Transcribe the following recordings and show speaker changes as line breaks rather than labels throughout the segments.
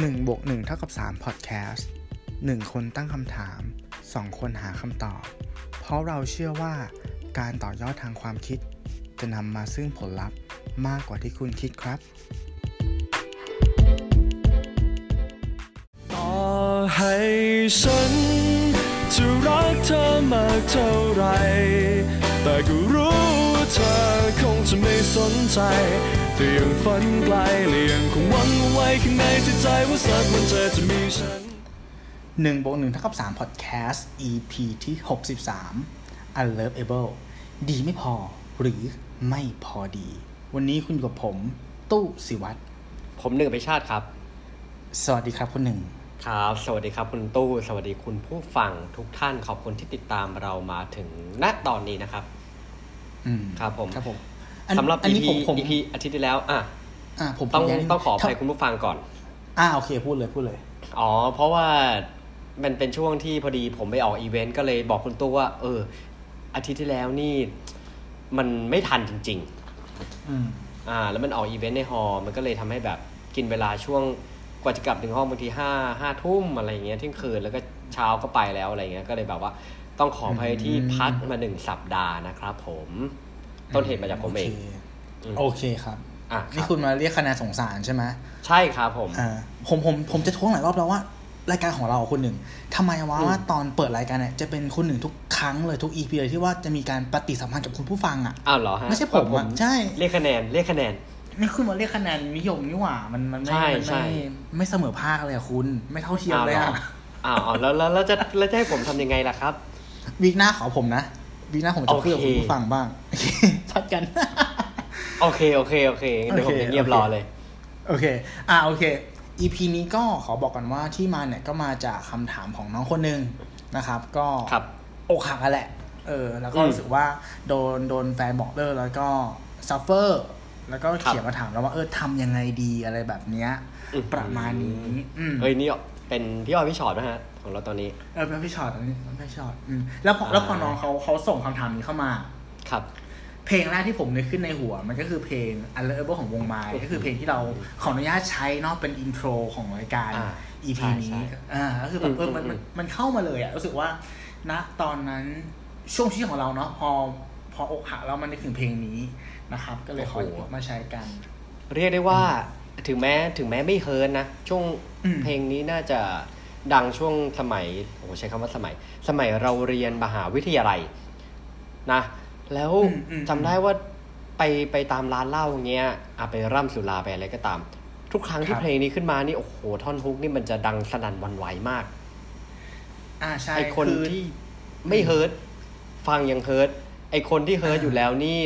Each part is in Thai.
1บวก1เท่ากับ3 Podcast 1 คนตั้งคำถาม 2 คนหาคำตอบ เพราะเราเชื่อว่าการต่อยอดทางความคิด จะนำมาซึ่งผลลัพธ์มากกว่าที่คุณคิดครับ
ต่อให้ฉันจะรักเธอมากเท่าไร แต่ก็รู้ เธอคงจะไม่สนใจ แต่ยังฝันไกลและยังคงหวังเอาไว้ข้างในที่ใจว่าสักวันเธอจะมีฉัน
1บวก1เท่ากับ3 Podcast EP ที่63 Unlovable ดีไม่พอหรือไม่พอดี วันนี้คุณอยู่กับผม ตู้สิวัตร
ผมหนึ่งไปชาติครับ
สวัสดีครับคุณหนึ่ง
ครับ สวัสดีครับคุณตู้ สวัสดีคุณผู้ฟังทุกท่านขอบคุณที่ติดตามเรามาถึงณตอนนี้นะครับ
อืม
ครับผม
ครับผม
สำหรับ
อันนี้
EP
ผมผม
EP อาทิตย์ที่แล้ว อะ
อ่าผม
ต้อง
ผมย้ายนิดนึ
ต้องขออภัย
ถ้า
คุณผู้ฟังก่อน
อ่าโอเคพูดเลยพูดเลย
อ๋อ เพราะว่ามันเป็นช่วงที่พอดีผมไปออกอีเวนต์ก็เลยบอกคุณตู้ว่า เออ อาทิตย์ที่แล้วนี่ มันไม่ทันจริง
อืม
ๆอ่า แล้วมันออกอีเวนต์ใน hall มันก็เลยทำให้แบบกินเวลาช่วงกว่าจะกลับถึงห้องบางทีห้าห้าทุ่มอะไรเงี้ยเที่ยงคืนแล้วก็เช้าก็ไปแล้วอะไรเงี้ยก็เลยแบบว่า ต้องขออภัยที่พักมาหนึ่งสัปดาห์นะครับผม ต้นเหตุมาจากผมเองอืม
โอเคครับ
อะ
นี่คุณมาเรียกคะแนนสงสารใช่ไหม
ใช่ครับผม
อ่าผมผมผมจะท้วงหลายรอบแล้วว่ารายการของเราคุณหนึ่งทำไมวะ
อืม
ว่าตอนเปิดรายการเนี่ยจะเป็นคุณหนึ่งทุกครั้งเลยทุกอีพีเลยที่ว่าจะมีการปฏิสัมพันธ์กับคุณผู้ฟังอะ
อ้าวเหรอฮะ
ไม่ใช่ผมอะ
ว่า
ใช่
เรียกคะแนนเรียกคะแนน
นี่คุณมาเรียกคะแนนนิยมนี่หว่า มันมันไม่
ใช่
มัน
ใช่
ไม่ไม่เสมอภาคเลยอะคุณ ไม่เท่าเทียม
อ้าว
เลย
เหรอ
อะ
อ้าวอ้าวแล้วแล้วแล้วจะแล้วจะให้ผมทำยังไงล่ะครับ
วีคหน้าขอผมนะวีคหน้าผมจะคุยกับ
โอเค
คุณผู้ฟังบ้างโอเคพัดกัน
โอเค โอเค โอเคงั้นเดี๋ยวผม
โอเค
จะเงียบ
โอเค
รอเลย
โอเค อ่าโอเค EP นี้ก็ขอบอกกันว่าที่มาเนี่ยก็มาจากคำถามของน้องคนหนึ่งนะครับ ก็
ครับ
อกหักอะแหละ เออ แล้วก็
อืม
รู้สึกว่าโดนโดนแฟนบอกเลิกแล้วก็suffer แล้วก็
ครับ
เขียนมาถามเราว่าเออทำยังไงดีอะไรแบบเนี้ย
อืม
ประมาณนี้อืม
เฮ้ยนี่เป็นพี่ออยพี่ช็อตนะฮะ ของเราตอนนี้
เออเป็นพี่ช็อตอันนี้เป็นพี่ช็อตอืมแล้วพอแล้วพอน้องเขาเขาส่งคำถามนี้เข้ามา
ครับ
เพลงแรกที่ผมนึกขึ้นในหัว มันก็คือเพลง Unlovable ของวงไม้ก็คือเพลงที่เราขออนุญาตใช้เนาะเป็น intro ของรายการ
อ่า
EP
ใช่
นี้
ใช่
อ่าก็คือแบบเออมัน
อืม
มันมันเข้ามาเลยอะรู้สึกว่าณตอนนั้นช่วงชีวิตของเราเนาะพอพออกหักแล้วมันนึกถึงเพลงนี้นะครับ ก็เลยขอหยิบมาใช้กัน
เรียกได้ว่าถึงแม้ถึงแม้ไม่เฮิร์นนะ ช่วง
อืม
เพลงนี้น่าจะ ดังช่วงสมัยโอ้โหใช้คำว่าสมัย สมัยเราเรียนมหาวิทยาลัยนะ แล้ว
อืมอืม
จำได้ว่าไปไปตามร้านเหล้าอย่างเงี้ยอะไปร่ำสุราไปอะไรก็ตาม ทุกครั้งที่เพลงนี้ขึ้นมานี่โอ้โหท่อนฮุกนี่มันจะดังสนั่นหวั่นไหวมาก
อ่าใช่
ไอคน
คือ
ที่ไม่ hurt ฟังยัง hurt ไอคนที่ hurt อยู่แล้วนี่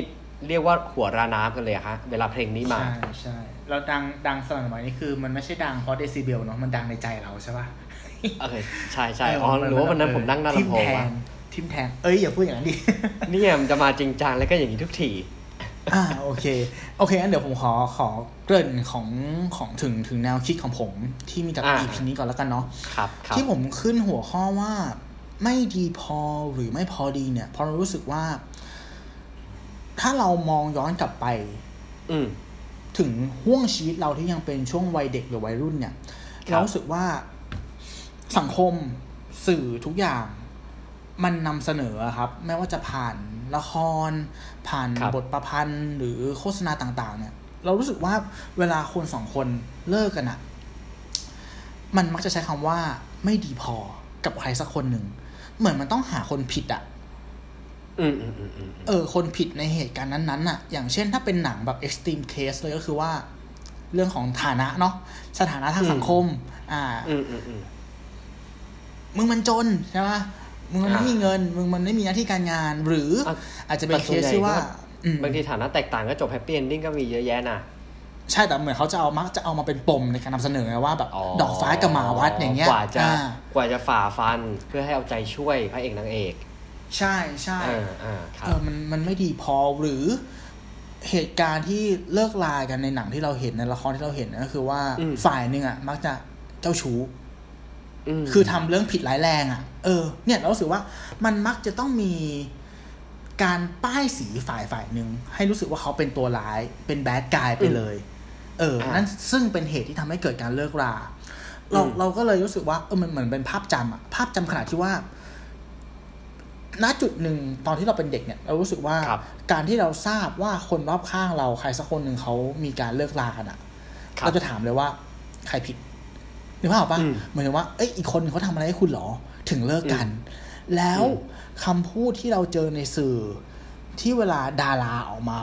เรียกว่าหัวราน้ำกันเลยอะฮะเวลาเพลงนี้มา
ใช่ใช่เราดังดังสนั่นหวั่นไหวนี่คือ มันไม่ใช่ดังเพราะเดซิเบลเนาะมันดังในใจเราใช่ปะ
เออใช่ใช่อ๋อหรือว่าวันนั้นผมนั่งหน้าลำโพง
ทิ่มแทงทิ่มแทงเอ้ยอย่าพูดอย่างนั้นดิ
เนี่ยมันจะมาจริงจังแล้วก็อย่างนี้ทุกที
อ่าโอเค โอเคงั้นเดี๋ยวผมขอขอเกริ่นของของถึงถึงแนวคิดของผมที่มีจาก
อ่า
EP นี้ก่อนแล้วกันเนาะ
ครับครับ
ที่ผมขึ้นหัวข้อว่าไม่ดีพอหรือไม่พอดีเนี่ยเพราะเรารู้สึกว่า ถ้าเรามองย้อนกลับไป
อืม
ถึงห่วงชีวิตเราที่ยังเป็นช่วงวัยเด็กหรือวัยรุ่นเนี่ย
ครับ
เรารู้สึกว่า สังคมสื่อทุกอย่างมันนำเสนอครับ ไม่ว่าจะผ่านละคร ผ่าน
ครับ
บทประพันธ์หรือโฆษณาต่าง ๆ เนี่ย เรารู้สึกว่าเวลาคนสองคนเลิกกันอะมันมักจะใช้คำว่าไม่ดีพอกับใครสักคนหนึ่ง เหมือนมันต้องหาคนผิดอะ
อืมอืมอืมอืม
เออ คนผิดในเหตุการณ์นั้นๆน่ะอย่างเช่นถ้าเป็นหนังแบบ extreme case เลยก็คือว่า เรื่องของฐานะเนาะสถานะทางสังคม อ่า
อืมอืมอืม
มึงมันจนใช่ไหมมึงมันไม่
อ่ามี
มีเงิน มึงมันไม่มีหน้าที่การงาน หรืออะอาจจะเป็นเคสที่ว่าอืม
บางทีฐานะแตกต่างก็จบ happy endingก็มีเยอะแยะนะ
ใช่แต่เหมือนเขาจะเอามักจะเอามาเป็นปมในการนำเสนอไงว่าแบบดอกฟ้ากับหมาวัดอย่างเงี้ย
กว่าจะ
อ่
กว่าจะฝ่าฟันเพื่อให้เอาใจช่วยพระเอกนางเอก
ใช่ใช่
อ่าอ่าครับ
เออมันมันไม่ดีพอหรือเหตุการณ์ที่เลิกลากันในหนังที่เราเห็นในละครที่เราเห็นก็คือว่า
อืม
ฝ่ายหนึ่งอะมักจะเจ้าชู้
ม
คือทำเรื่องผิดร้ายแรงอะ เออ เนี่ยเรารู้สึกว่ามันมักจะต้องมีการป้ายสีฝ่ายฝ่ายหนึ่งให้รู้สึกว่าเขาเป็นตัวร้าย เป็นแบดกายไปเลย เออ นั่นซึ่งเป็นเหตุที่ทำให้เกิดการเลิกรา เรา
อืม
เราก็เลยรู้สึกว่าเออมันเหมือนเป็นภาพจำอะภาพจำขนาดที่ว่าณจุดหนึ่งตอนที่เราเป็นเด็กเนี่ย เรารู้สึกว่า
ครับ
การที่เราทราบว่าคนรอบข้างเราใครสักคนหนึ่งเขามีการเลิกลากันอะ
ครับ
เราจะถามเลยว่าใครผิด นึกภาพออกปะ
อืม
เหมือนว่าเอ้ยอีกคนหนึ่งเขาทำอะไรให้คุณเหรอ ถึงเลิกกัน แล้ว
อืม
คำพูดที่เราเจอในสื่อที่เวลาดาราออกมา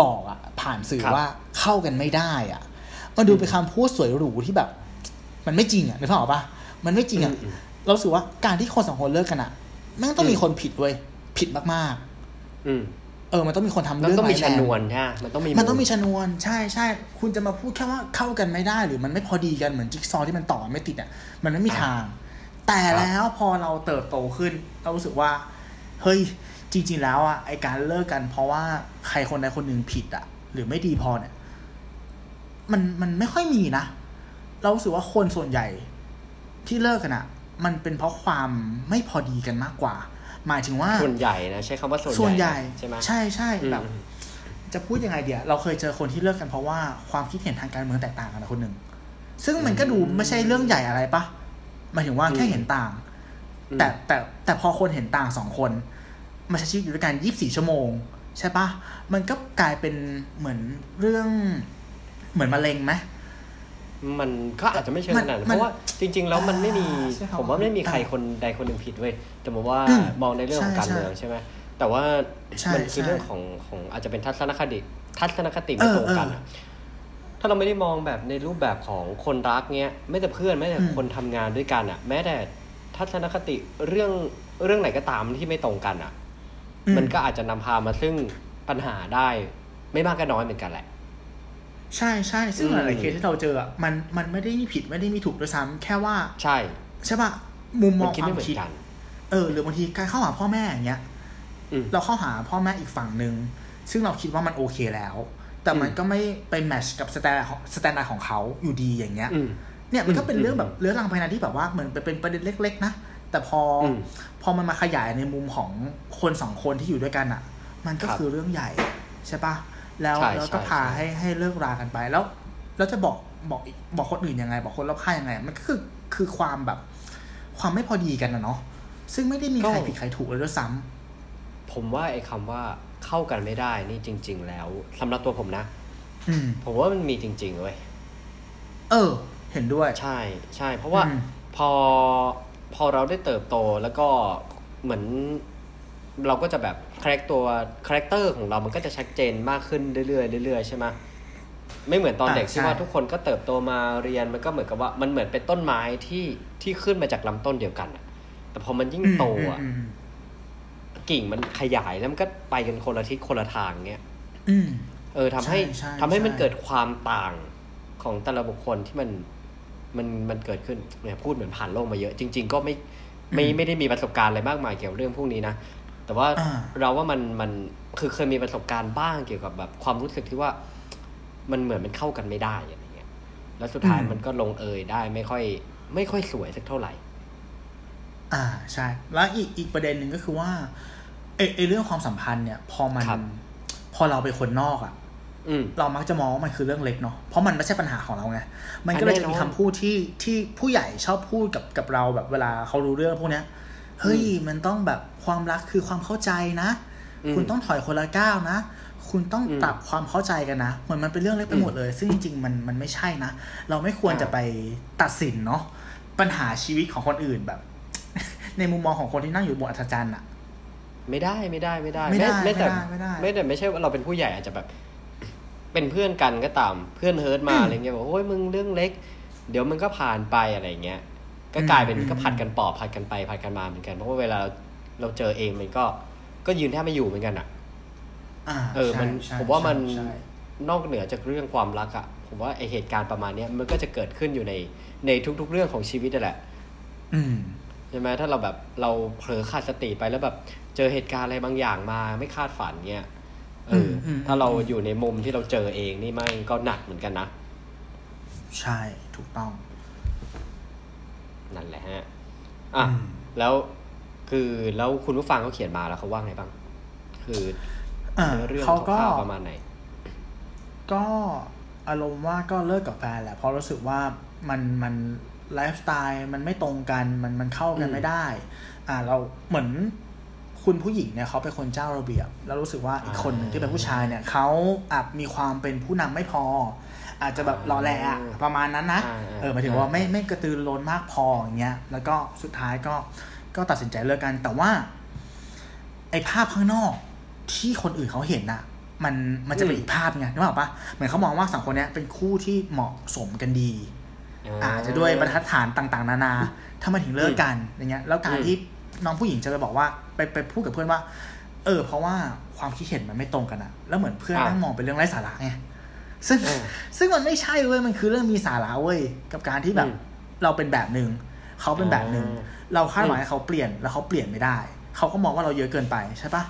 บอกอะผ่านสื่อว่าเข้ากันไม่ได้อะมันดูเป็นคำพูดสวยหรูที่แบบ มันไม่จริงอะนึกภาพออกปะมันไม่จริงอะ
อืม
เราสึกว่าการที่คนสองคนเลิกกันอะแม่งต้องมี
อืม
คนผิดเว้ยผิดมาก
อืม
ๆ เออมันต้องมีคนทำ
มัน
เรื่อง
ต้องมี
ร้าย
ช
แรง
นวนใช่ไหมมันต้องมี
มันต้องมี
ล
ชนวนใช่ใช่คุณจะมาพูดแค่ว่าเข้ากันไม่ได้หรือมันไม่พอดีกันเหมือนจิ๊กซอว์ที่มันต่อไม่ติดอะมันไม่มีทาง แต่
ครับ
แล้วพอเราเติบโตขึ้น เรารู้สึกว่า เฮ้ยจริง ๆ แล้วอะไอการเลิกกันเพราะว่าใครคนใดคนหนึ่งผิดอะ หรือไม่ดีพอเนี่ย มันมันไม่ค่อยมีนะ เรารู้สึกว่าคนส่วนใหญ่ที่เลิกกันอะ มันเป็นเพราะความไม่พอดีกันมากกว่า หมายถึงว่า
ส่วนใหญ่นะใช้คำว่าส่วน
ส่วนใหญ่
ใช่ไหม
ใช่ใช่
อืม
แบบจะพูดยังไงเดียวเราเคยเจอคนที่เลิกกันเพราะว่าความคิดเห็นทางการเมืองแตกต่างกันนะคนหนึ่งซึ่งมันก็ดูไม่ใช่เรื่องใหญ่อะไรปะหมายถึงว่าแค่เห็นต่าง
อืม
แต่แต่แต่พอคนเห็นต่างสองคนมาใช้ชีวิตอยู่ด้วยกันยี่สิบสี่ชั่วโมง ใช่ปะมันก็กลายเป็นเหมือนเรื่องเหมือนมะเร็งไหม
มันก็อาจจะไม่เชิง
มัน
ขนาดนั้น
มัน
เพราะว่าจริง ๆ แล้วมันไม่มี
อ่าใช่ครับ
ผมว่าไม่มีใคร
อ่า
คนใดคนหนึ่งผิดเว้ยแต่ผมว่า
อืม
มองในเรื่องของ
ใช่
การเมือง
ใช่
ใช่ไหมแต่ว่า
ใช่
มันคือ
ใช่
เรื่องของของอาจจะเป็นทัศนคติทัศนคติไม่ตรงกัน
เออเออ
อะถ้าเราไม่ได้มองแบบในรูปแบบของคนรักเนี้ยไม่แต่เพื่อนไม่แต่
อืม
คนทำงานด้วยกันอะ แม้แต่ทัศนคติเรื่องเรื่องไหนก็ตามที่ไม่ตรงกันอะ
อื
มันก็อาจจะนำพามาซึ่งปัญหาได้ไม่มากก็น้อยเหมือนกันแหละ
ใช่ใช่ซึ่ง
อืม
หลายๆเคสที่เราเจออะมันมันไม่ได้มีผิดไม่ได้มีถูกด้วยซ้ำแค่ว่า
ใช่
ใช่ปะมุมมอง
ความคิด
ควา
ไม่เหมือนกัน
เออ หรือบางทีการเข้าหาพ่อแม่อย่างเงี้ย
อืม
เราเข้าหาพ่อแม่อีกฝั่งหนึ่งซึ่งเราคิดว่ามันโอเคแล้ว แต่มัน
อืม
ก็ไม่ไป match กับ standard ของ standard ของเขาอยู่ดีอย่างเงี้ย
อืม
เนี่ยมันก็เป็น
อืม
เรื่องแบบ
อืม
เรื่องราวภายในที่แบบว่าเหมือนเป็นประเด็นเล็ก ๆ นะแต่พออ
ม
พอมันมาขยายในมุมของคนสองคนที่อยู่ด้วยกันอะ มันก็
ครับ
คือเรื่องใหญ่ใช่ปะ แล้ว
ใช่
แล้วก็
ใช่
พา
ใช่
ให้ให้เลิกรากันไปแล้วแล้วจะบอกบอกอีกบอกคนอื่นยังไง บอกคนรอบข้างยังไง มันก็คือคือความแบบ ความไม่พอดีกันนะเนาะซึ่งไม่ได้มีใครผิดใครถูกเลยด้วยซ้ำ
ผมว่าไอ้คำว่าเข้ากันไม่ได้นี่จริง ๆ แล้วสำหรับตัวผมนะ
อืม
ผมว่ามันมีจริง ๆเว้ย
เออ เห็นด้วย
ใช่ ใช่ เพราะว่า
อืม
พอพอเราได้เติบโตแล้วก็เหมือน เราก็จะแบบ charac ตัว character ของเรามันก็จะชัดเจนมากขึ้นเรื่อยๆเรื่อยๆใช่ไหมไม่เหมือนตอนเด็ก
อ่า
ที่ว่า
ใช่
ทุกคนก็เติบโตมาเรียนมันก็เหมือนกับว่ามันเหมือนเป็นต้นไม้ที่ที่ขึ้นมาจากลำต้นเดียวกันอะแต่พอมันยิ่งโตอะ
อืม
กิ่งมันขยายแล้วมันก็ไปกันคนละทิศคนละทางเงี้ย
อืม
เออทำให้
ใช่ใช่
ทำให้มัน
ใช่
เกิดความต่างของแต่ละบุคคลที่มันมันมันเกิดขึ้นเนี่ยพูดเหมือนผ่านโลกมาเยอะ จริง ๆ ก็ไม่ไม่ไม่ได้มีประสบการณ์อะไรมากมายเกี่ยวกับเรื่องพวกนี้นะ แต่ว่า
อ่า
เราว่ามันมันคือเคยมีประสบการณ์บ้างเกี่ยวกับแบบความรู้สึกที่ว่า มันเหมือนมันเข้ากันไม่ได้อะไรเงี้ย แล้วสุดท้าย
อืม
มันก็ลงเอยได้ไม่ค่อย ไม่ค่อยสวยสักเท่าไหร่
อ่าใช่ แล้วอีกอีกประเด็นหนึ่งก็คือว่าไอไอเรื่องความสัมพันธ์เนี่ย พอมัน
ครับ
พอเราเป็นคนนอกอะ่ะ
อืม
เรามักจะมองว่ามันคือเรื่องเล็กเนาะ เพราะมันไม่ใช่ปัญหาของเราไง มันก็เลย
อัน
จะ
แน่นอน
มีคำพูดที่ที่ผู้ใหญ่ชอบพูดกับกับเราแบบเวลาเขารู้เรื่องพวกเนี้ย เฮ้ยมันต้องแบบความรักคือความเข้าใจนะ
อืม
คุณต้องถอยคนละก้าวนะ คุณต้อง
อืม
ปรับความเข้าใจกันนะเหมือนมันเป็นเรื่องเล็กไปหมดเลย ซึ่งจริงๆมันมันไม่ใช่นะ เราไม่ควร
อ่า
จะไปตัดสินเนาะปัญหาชีวิตของคนอื่นแบบ ในมุมมองของคนที่นั่งอยู่บนอัศจรรย์อะ
ไม่ได้ไม่ได้ไม่ได้
ไม่ได้
ไม่แต่
ไม่ได้
ไม่แต่ไม่ใช่ว่าเราเป็นผู้ใหญ่อาจจะแบบ เป็นเพื่อนกันก็ตาม เพื่อนเฮิร์ตมา
อืม
อะไรเงี้ยบอกโอ้ยมึงเรื่องเล็ก เดี๋ยวมันก็ผ่านไปอะไรเงี้ย ก็กลายเป็น
อืม
ก็ผัดกันปอบผัดกันไปผัดกันมาเหมือนกัน เพราะว่าเวลาเราเราเจอเองมันก็ ก็ยืนแทบไม่อยู่เหมือนกันอะ
อ่า
เออมัน
ใช่
ผมว่ามัน
ใช่
นอกเหนือจากเรื่องความรักอะผมว่าไอเหตุการณ์ประมาณเนี้ยมันก็จะเกิดขึ้นอยู่ในในทุก ๆ เรื่องของชีวิตนั่นแหละ
อืม
ใช่ไหมถ้าเราแบบเราเผลอขาดสติไปแล้วแบบเจอเหตุการณ์อะไรบางอย่างมาไม่คาดฝันเงี้ยเอออ
ม
ถ้าเราอยู่ในมุมที่เราเจอเองนี่มันก็หนักเหมือนกันนะ
ใช่ถูกต้อง
นั่นแหละฮะอะ
อืม
แล้วคือแล้วคุณผู้ฟังเขาเขียนมาแล้วเขาว่าไงบ้าง คือ
อ่า
เนื้อเรื่อง
เขา
ของ
ก็
ข่าวประมาณไหน
ก็อารมณ์ว่าก็เลิกกับแฟนแหละเพราะรู้สึกว่ามันมันไลฟ์สไตล์มันไม่ตรงกันมันมันเข้ากันไม่ได้ อ่าเราเหมือนคุณผู้หญิงเนี่ยเขาเป็นคนเจ้าระเบียบ แล้วรู้สึกว่าอีกคนหนึ่งที่เป็นผู้ชายเนี่ยเขาอาจมีความเป็นผู้นำไม่พอ อาจจะแบบรอแลอะประมาณนั้นนะ
อ่าอ่า
เออหมายถึงว่าไม่ไม่กระตือรือร้นมากพออย่างเงี้ย แล้วก็สุดท้ายก็ก็ตัดสินใจเลิกกัน แต่ว่า ไอ้ภาพข้างนอกที่คนอื่นเขาเห็นน่ะมันมันจะเป็นอีกภาพไงนึกออกปะเหมือนเขามองว่าสองคนเนี้ยเป็นคู่ที่เหมาะสมกันดี อาจจะด้วยบรรทัดฐานต่างๆ นานาถ้ามาถึงเลิกกันอย่างเงี้ย แล้วการ
อืม
ที่น้องผู้หญิงจะไปบอกว่าไปไปพูดกับเพื่อนว่า เออ เพราะว่าความคิดเห็นมันไม่ตรงกันอะแล้วเหมือนเพื่อน
อ่า
นั่งมองเป็นเรื่องไร้สาระไง ซึ่ง
อ่า
ซึ่งมันไม่ใช่เว้ยมันคือเรื่องมีสาระเว้ยกับการที่แบบ
อืม
เราเป็นแบบหนึ่งเขาเป็นแบบหนึ่ง
อ่า
เราคาดหวัง
อืม
ให้เขาเปลี่ยนแล้วเขาเปลี่ยนไม่ได้ เขาก็มองว่าเราเยอะเกินไปใช่ปะ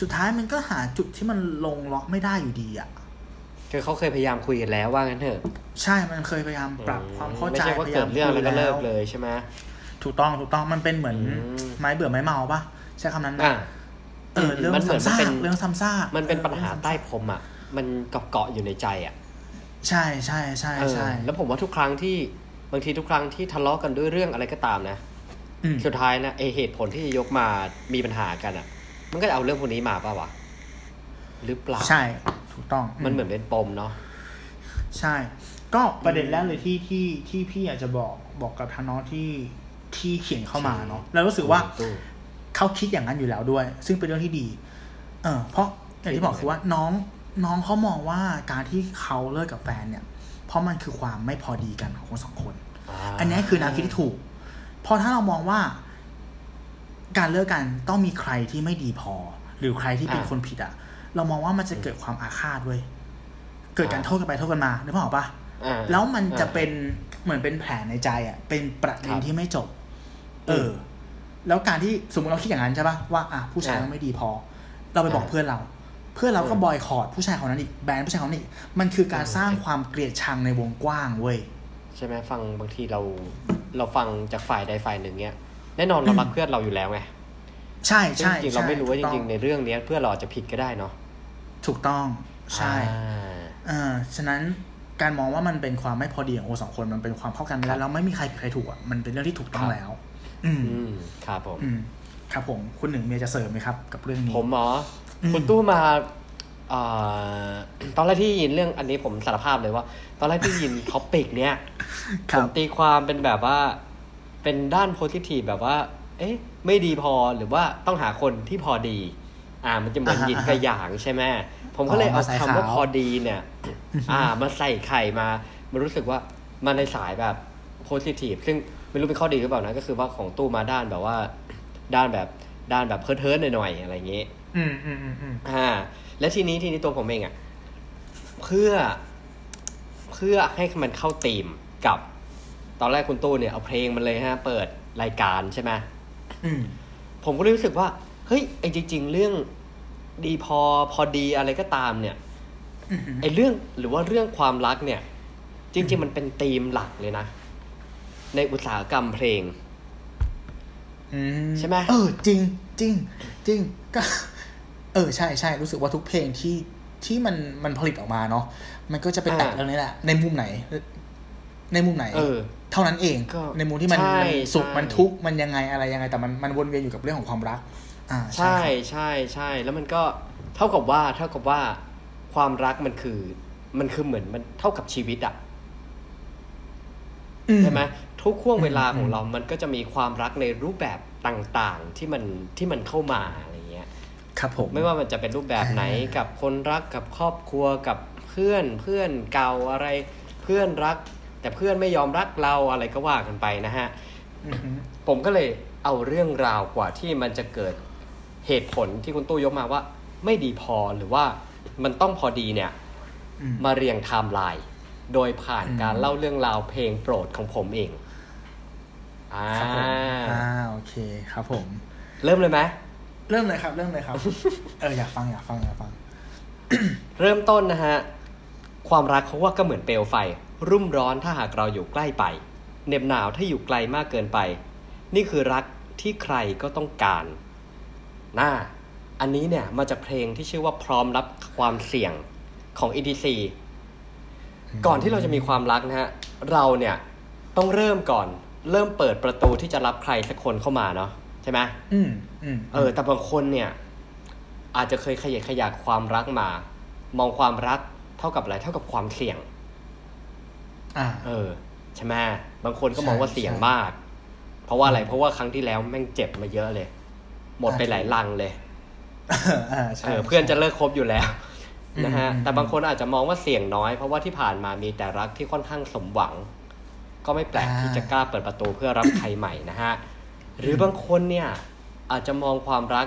สุดท้ายมันก็หาจุดที่มันลงล็อกไม่ได้อยู่ดีอะ
คือเขาเคยพยายามคุยกันแล้วว่างั้นเถอะ
ใช่มันเคยพยายามปรับความเข้าใจ
ไม่ใช่ว่า
พยา
เกิ
ยา
ด
ม
เรื่อง
คุ
แล้ว
ย
ก็เลิ
แล้
ก
ว
เลยใช่ไหม
ถูกต้องถูกต้องมันเป็นเหมือน
อืม
ไม้เบื่อไม้เมาปะใช้คำนั้นไหม
อ่า
เออเรื่อง
มันเหมือน
ซ้ำซา
มันเป็
ก
น
เรื่องซ้ำซาก
มันเป็นปัญหา
ออ
ใต้พรมอะ มันเกาะเกาะอยู่ในใจอะ
ใช่ใช่ใช่
เออ
ใช่
แล้วผมว่าทุกครั้งที่บางทีทุกครั้งที่ทะเลาะกันด้วยเรื่องอะไรก็ตามนะ
อืม
สุดท้ายนะไอเหตุผลที่จะยกมามีปัญหากันอะ มันก็จะเอาเรื่องพวกนี้มาป่าวะหรือเปล่า
ใช่ ถูกต้อง
มันเหมือนเป็นปมเนาะ
ใช่ ก็ประเด็นแรกเลยที่ที่ที่พี่อยากจะบอกบอกกับทางน้องที่ที่เขียนเข้ามาเนาะแล้วรู้สึกว่า
ตู้
เขาคิดอย่างนั้นอยู่แล้วด้วย ซึ่งเป็นเรื่องที่ดี เออเพราะอย่างที่บอกคือว่าน้อง น้องเขามองว่าการที่เขาเลิกกับแฟนเนี่ย เพราะมันคือความไม่พอดีกันของคนสองคน อันนี้คือแนวคิดที่ถูก เพราะถ้าเรามองว่า การเลิกกันต้องมีใครที่ไม่ดีพอ หรือใครที่เป็น
อ่า
คนผิดอะเรามองว่ามันจะเกิดความอาฆาตเว้ยเกิดการโทษกันไปโทษกันมานึกภาพออกปะ
อ่า
แล้วมันจะ
อ่า
เป็นเหมือนเป็นแผลในใจอะเป็นประเด็
คนรับ
ที่ไม่จบ เออ แล้วการที่สมมติเราคิดอย่างนั้นใช่ปะว่าอะผู้ชาย
อ่า
ไม่ดีพอ เราไปบอก
อ่า
เพื่อนเราเพื่อนเราก็
อืม
บอยคอรดผู้ชายคนนั้นอีกแบนผู้ชายคนนั้นอีกมันคือการ
อืม
สร้างความเกลียดชังในวงกว้างเว้ย
ใช่ไหมฟังบางทีเราเราฟังจากฝ่ายใดฝ่ายหนึ่งเนี้ยแน่นอนเรารักเพื่อนเราอยู่แล้วไง
ใช่
ซึ่ง
ใช่
จริงๆเราไม่รู้ว่าจ
ถูกต้อ
ริงๆในเรื่องเนี้ยเพื่อนเราอาจจะผิดก็ได้เนาะ
ถูกต้องใช่
อ่า
เออฉะนั้นการมองว่ามันเป็นความไม่พอดีของโอสองคนมันเป็นความเข้ากันไม่ได้แล้วไม่มีใครผิดใครถูกอะมันเป็นเรื่องที่ถูกต้อง
ครับ
แล้วอืม
อืมครับผม
อืมครับผมคุณหนึ่งเมียจะเสริมไหมครับ กับเรื่องนี้
ผมเหรออ
ม
คุณตู้มาเอ่อตอนแรกที่ยินเรื่องอันนี้ผมสารภาพเลยว่า ตอนแรกที่ยินท็อปิกเนี้ย
ค
ผ
รับ
มตีความเป็นแบบว่า เป็นด้านโพซิทีฟแบบว่า เอ๊ะ ไม่ดีพอหรือว่าต้องหาคนที่พอดี อ่า มันจะเหมือน
อ่าฮะ
ยินกับหยางใช่ไหมผมก็เลย
อ๋อ
เอา
มาใส่
คำว่า
ขาว
พอดีเนี่ย อ่า มาใส่ไข่มามันรู้สึกว่ามาในสายแบบโพซิทีฟซึ่งไม่รู้เป็นข้อดีหรือเปล่านะก็คือว่าของตู้มาด้านแบบว่า ด้านแบบด้านแบบเพิร์เทิร์นหน่อยๆอะไรอย่างเงี้ย
อืมอืมอืมอืม
อ่า และทีนี้ทีนี้ตัวผมเองอะ่ะเพื่อเพื่อให้มันเข้าธีมกับ ตอนแรกคุณตู้เนี่ยเอาเพลงมันเลยฮะ เปิดรายการใช่ไหม
อืม
ผมก็เลยรู้สึกว่า เฮ้ยไอ้จริง ๆ เรื่องดีพอพอดีอะไรก็ตามเนี่ย
อืม
ไอ้เรื่องหรือว่าเรื่องความรักเนี่ย จริง ๆ มันเป็นธีมหลักเลยนะ ในอุตสาหกรรมเพลง
อื
ใช่ไหม
เออ จริง จริง จริงก็ เออใช่ใช่รู้สึกว่าทุกเพลงที่ที่มันมันผลิตออกมาเนาะมันก็จะไปแตะ
อ่า
เรื่องนี้แหละในมุมไหน ในมุมไหน
เออ
เท่านั้นเอง
ก็
ในมุมที่มัน
ใช่
มันสุข
ใช่
มันทุกข์มันยังไงอะไรยังไง แต่มันมันวนเวียนอยู่กับเรื่องของความรัก อ่า
ใช่
ครับ
ใช่ใช่แล้วมันก็เท่ากับว่าเท่ากับว่าความรักมันคือ มันคือเหมือนมันเท่ากับชีวิตอะ
อื
ใช่ไหมทุกห่วงเวลา
อืม
ของเรามันก็จะมีความรักในรูปแบบต่าง ๆ ที่มันที่มันเข้ามาอะไรเงี้ย
ครับผม
ไม่ว่ามันจะเป็นรูปแบบไหน
อ่ากั
กับคนรักกับครอบครัวกับเพื่อนเพื่อนเก่าอะไรเพื่อนรัก แต่เพื่อนไม่ยอมรักเราอะไรก็ว่ากันไปนะฮะ
อือหือ
ผมก็เลยเอาเรื่องราวกว่าที่มันจะเกิดเหตุผลที่คุณตู้ยกมาว่า ไม่ดีพอหรือว่ามันต้องพอดีเนี่ย
อืม
มาเรียงไทม์ไลน์โดยผ่าน
อืม
การเล่าเรื่องราวเพลงโปรดของผมเองอ่า
ครับผมอ่าโอเคครับผม
เริ่มเลยไหม
เริ่มเลยครับ เริ่มเลยครับ เอออยากฟังอยากฟังอยากฟัง
เริ่มต้นนะฮะ ความรักเขาว่าก็เหมือนเปลวไฟ รุ่มร้อนถ้าหากเราอยู่ใกล้ไปเหน็บหนาวถ้าอยู่ไกลมากเกินไป นี่คือรักที่ใครก็ต้องการน่าอันนี้เนี่ยมาจากเพลงที่ชื่อว่าพร้อมรับความเสี่ยงของ EDC ก่อนที่เราจะมีความรักนะฮะ เราเนี่ยโตต้องเริ่มก่อน เริ่มเปิดประตูที่จะรับใครสักคนเข้ามาเนาะ ใช่ไหม
อืมอืม
เออ แต่บางคนเนี่ย อาจจะเคยขยายขยายความรักมา มองความรักเท่ากับอะไรเท่ากับความเสี่ยง
อ่า
เออ ใช่ไหมบางคนก็มองว่า
ใช่
เสี่ยง
ใช่
มาก เพราะว่าอะไรเพราะว่าครั้งที่แล้วแม่งเจ็บมาเยอะเลย หมดไป
อ่า
หลายลังเลย
อ่าใช่
เออเพื่อนจะเลิกคบอยู่แล้ว
อืม
นะฮะ
อืม
แต่บางคนอาจจะมองว่าเสี่ยงน้อย เพราะว่าที่ผ่านมามีแต่รักที่ค่อนข้างสมหวัง ก็ไม่แปลกที่จะกล้าเปิดประตูเพื่อรับใครใหม่นะฮะ หรือบางคนเนี่ย อาจจะมองความรัก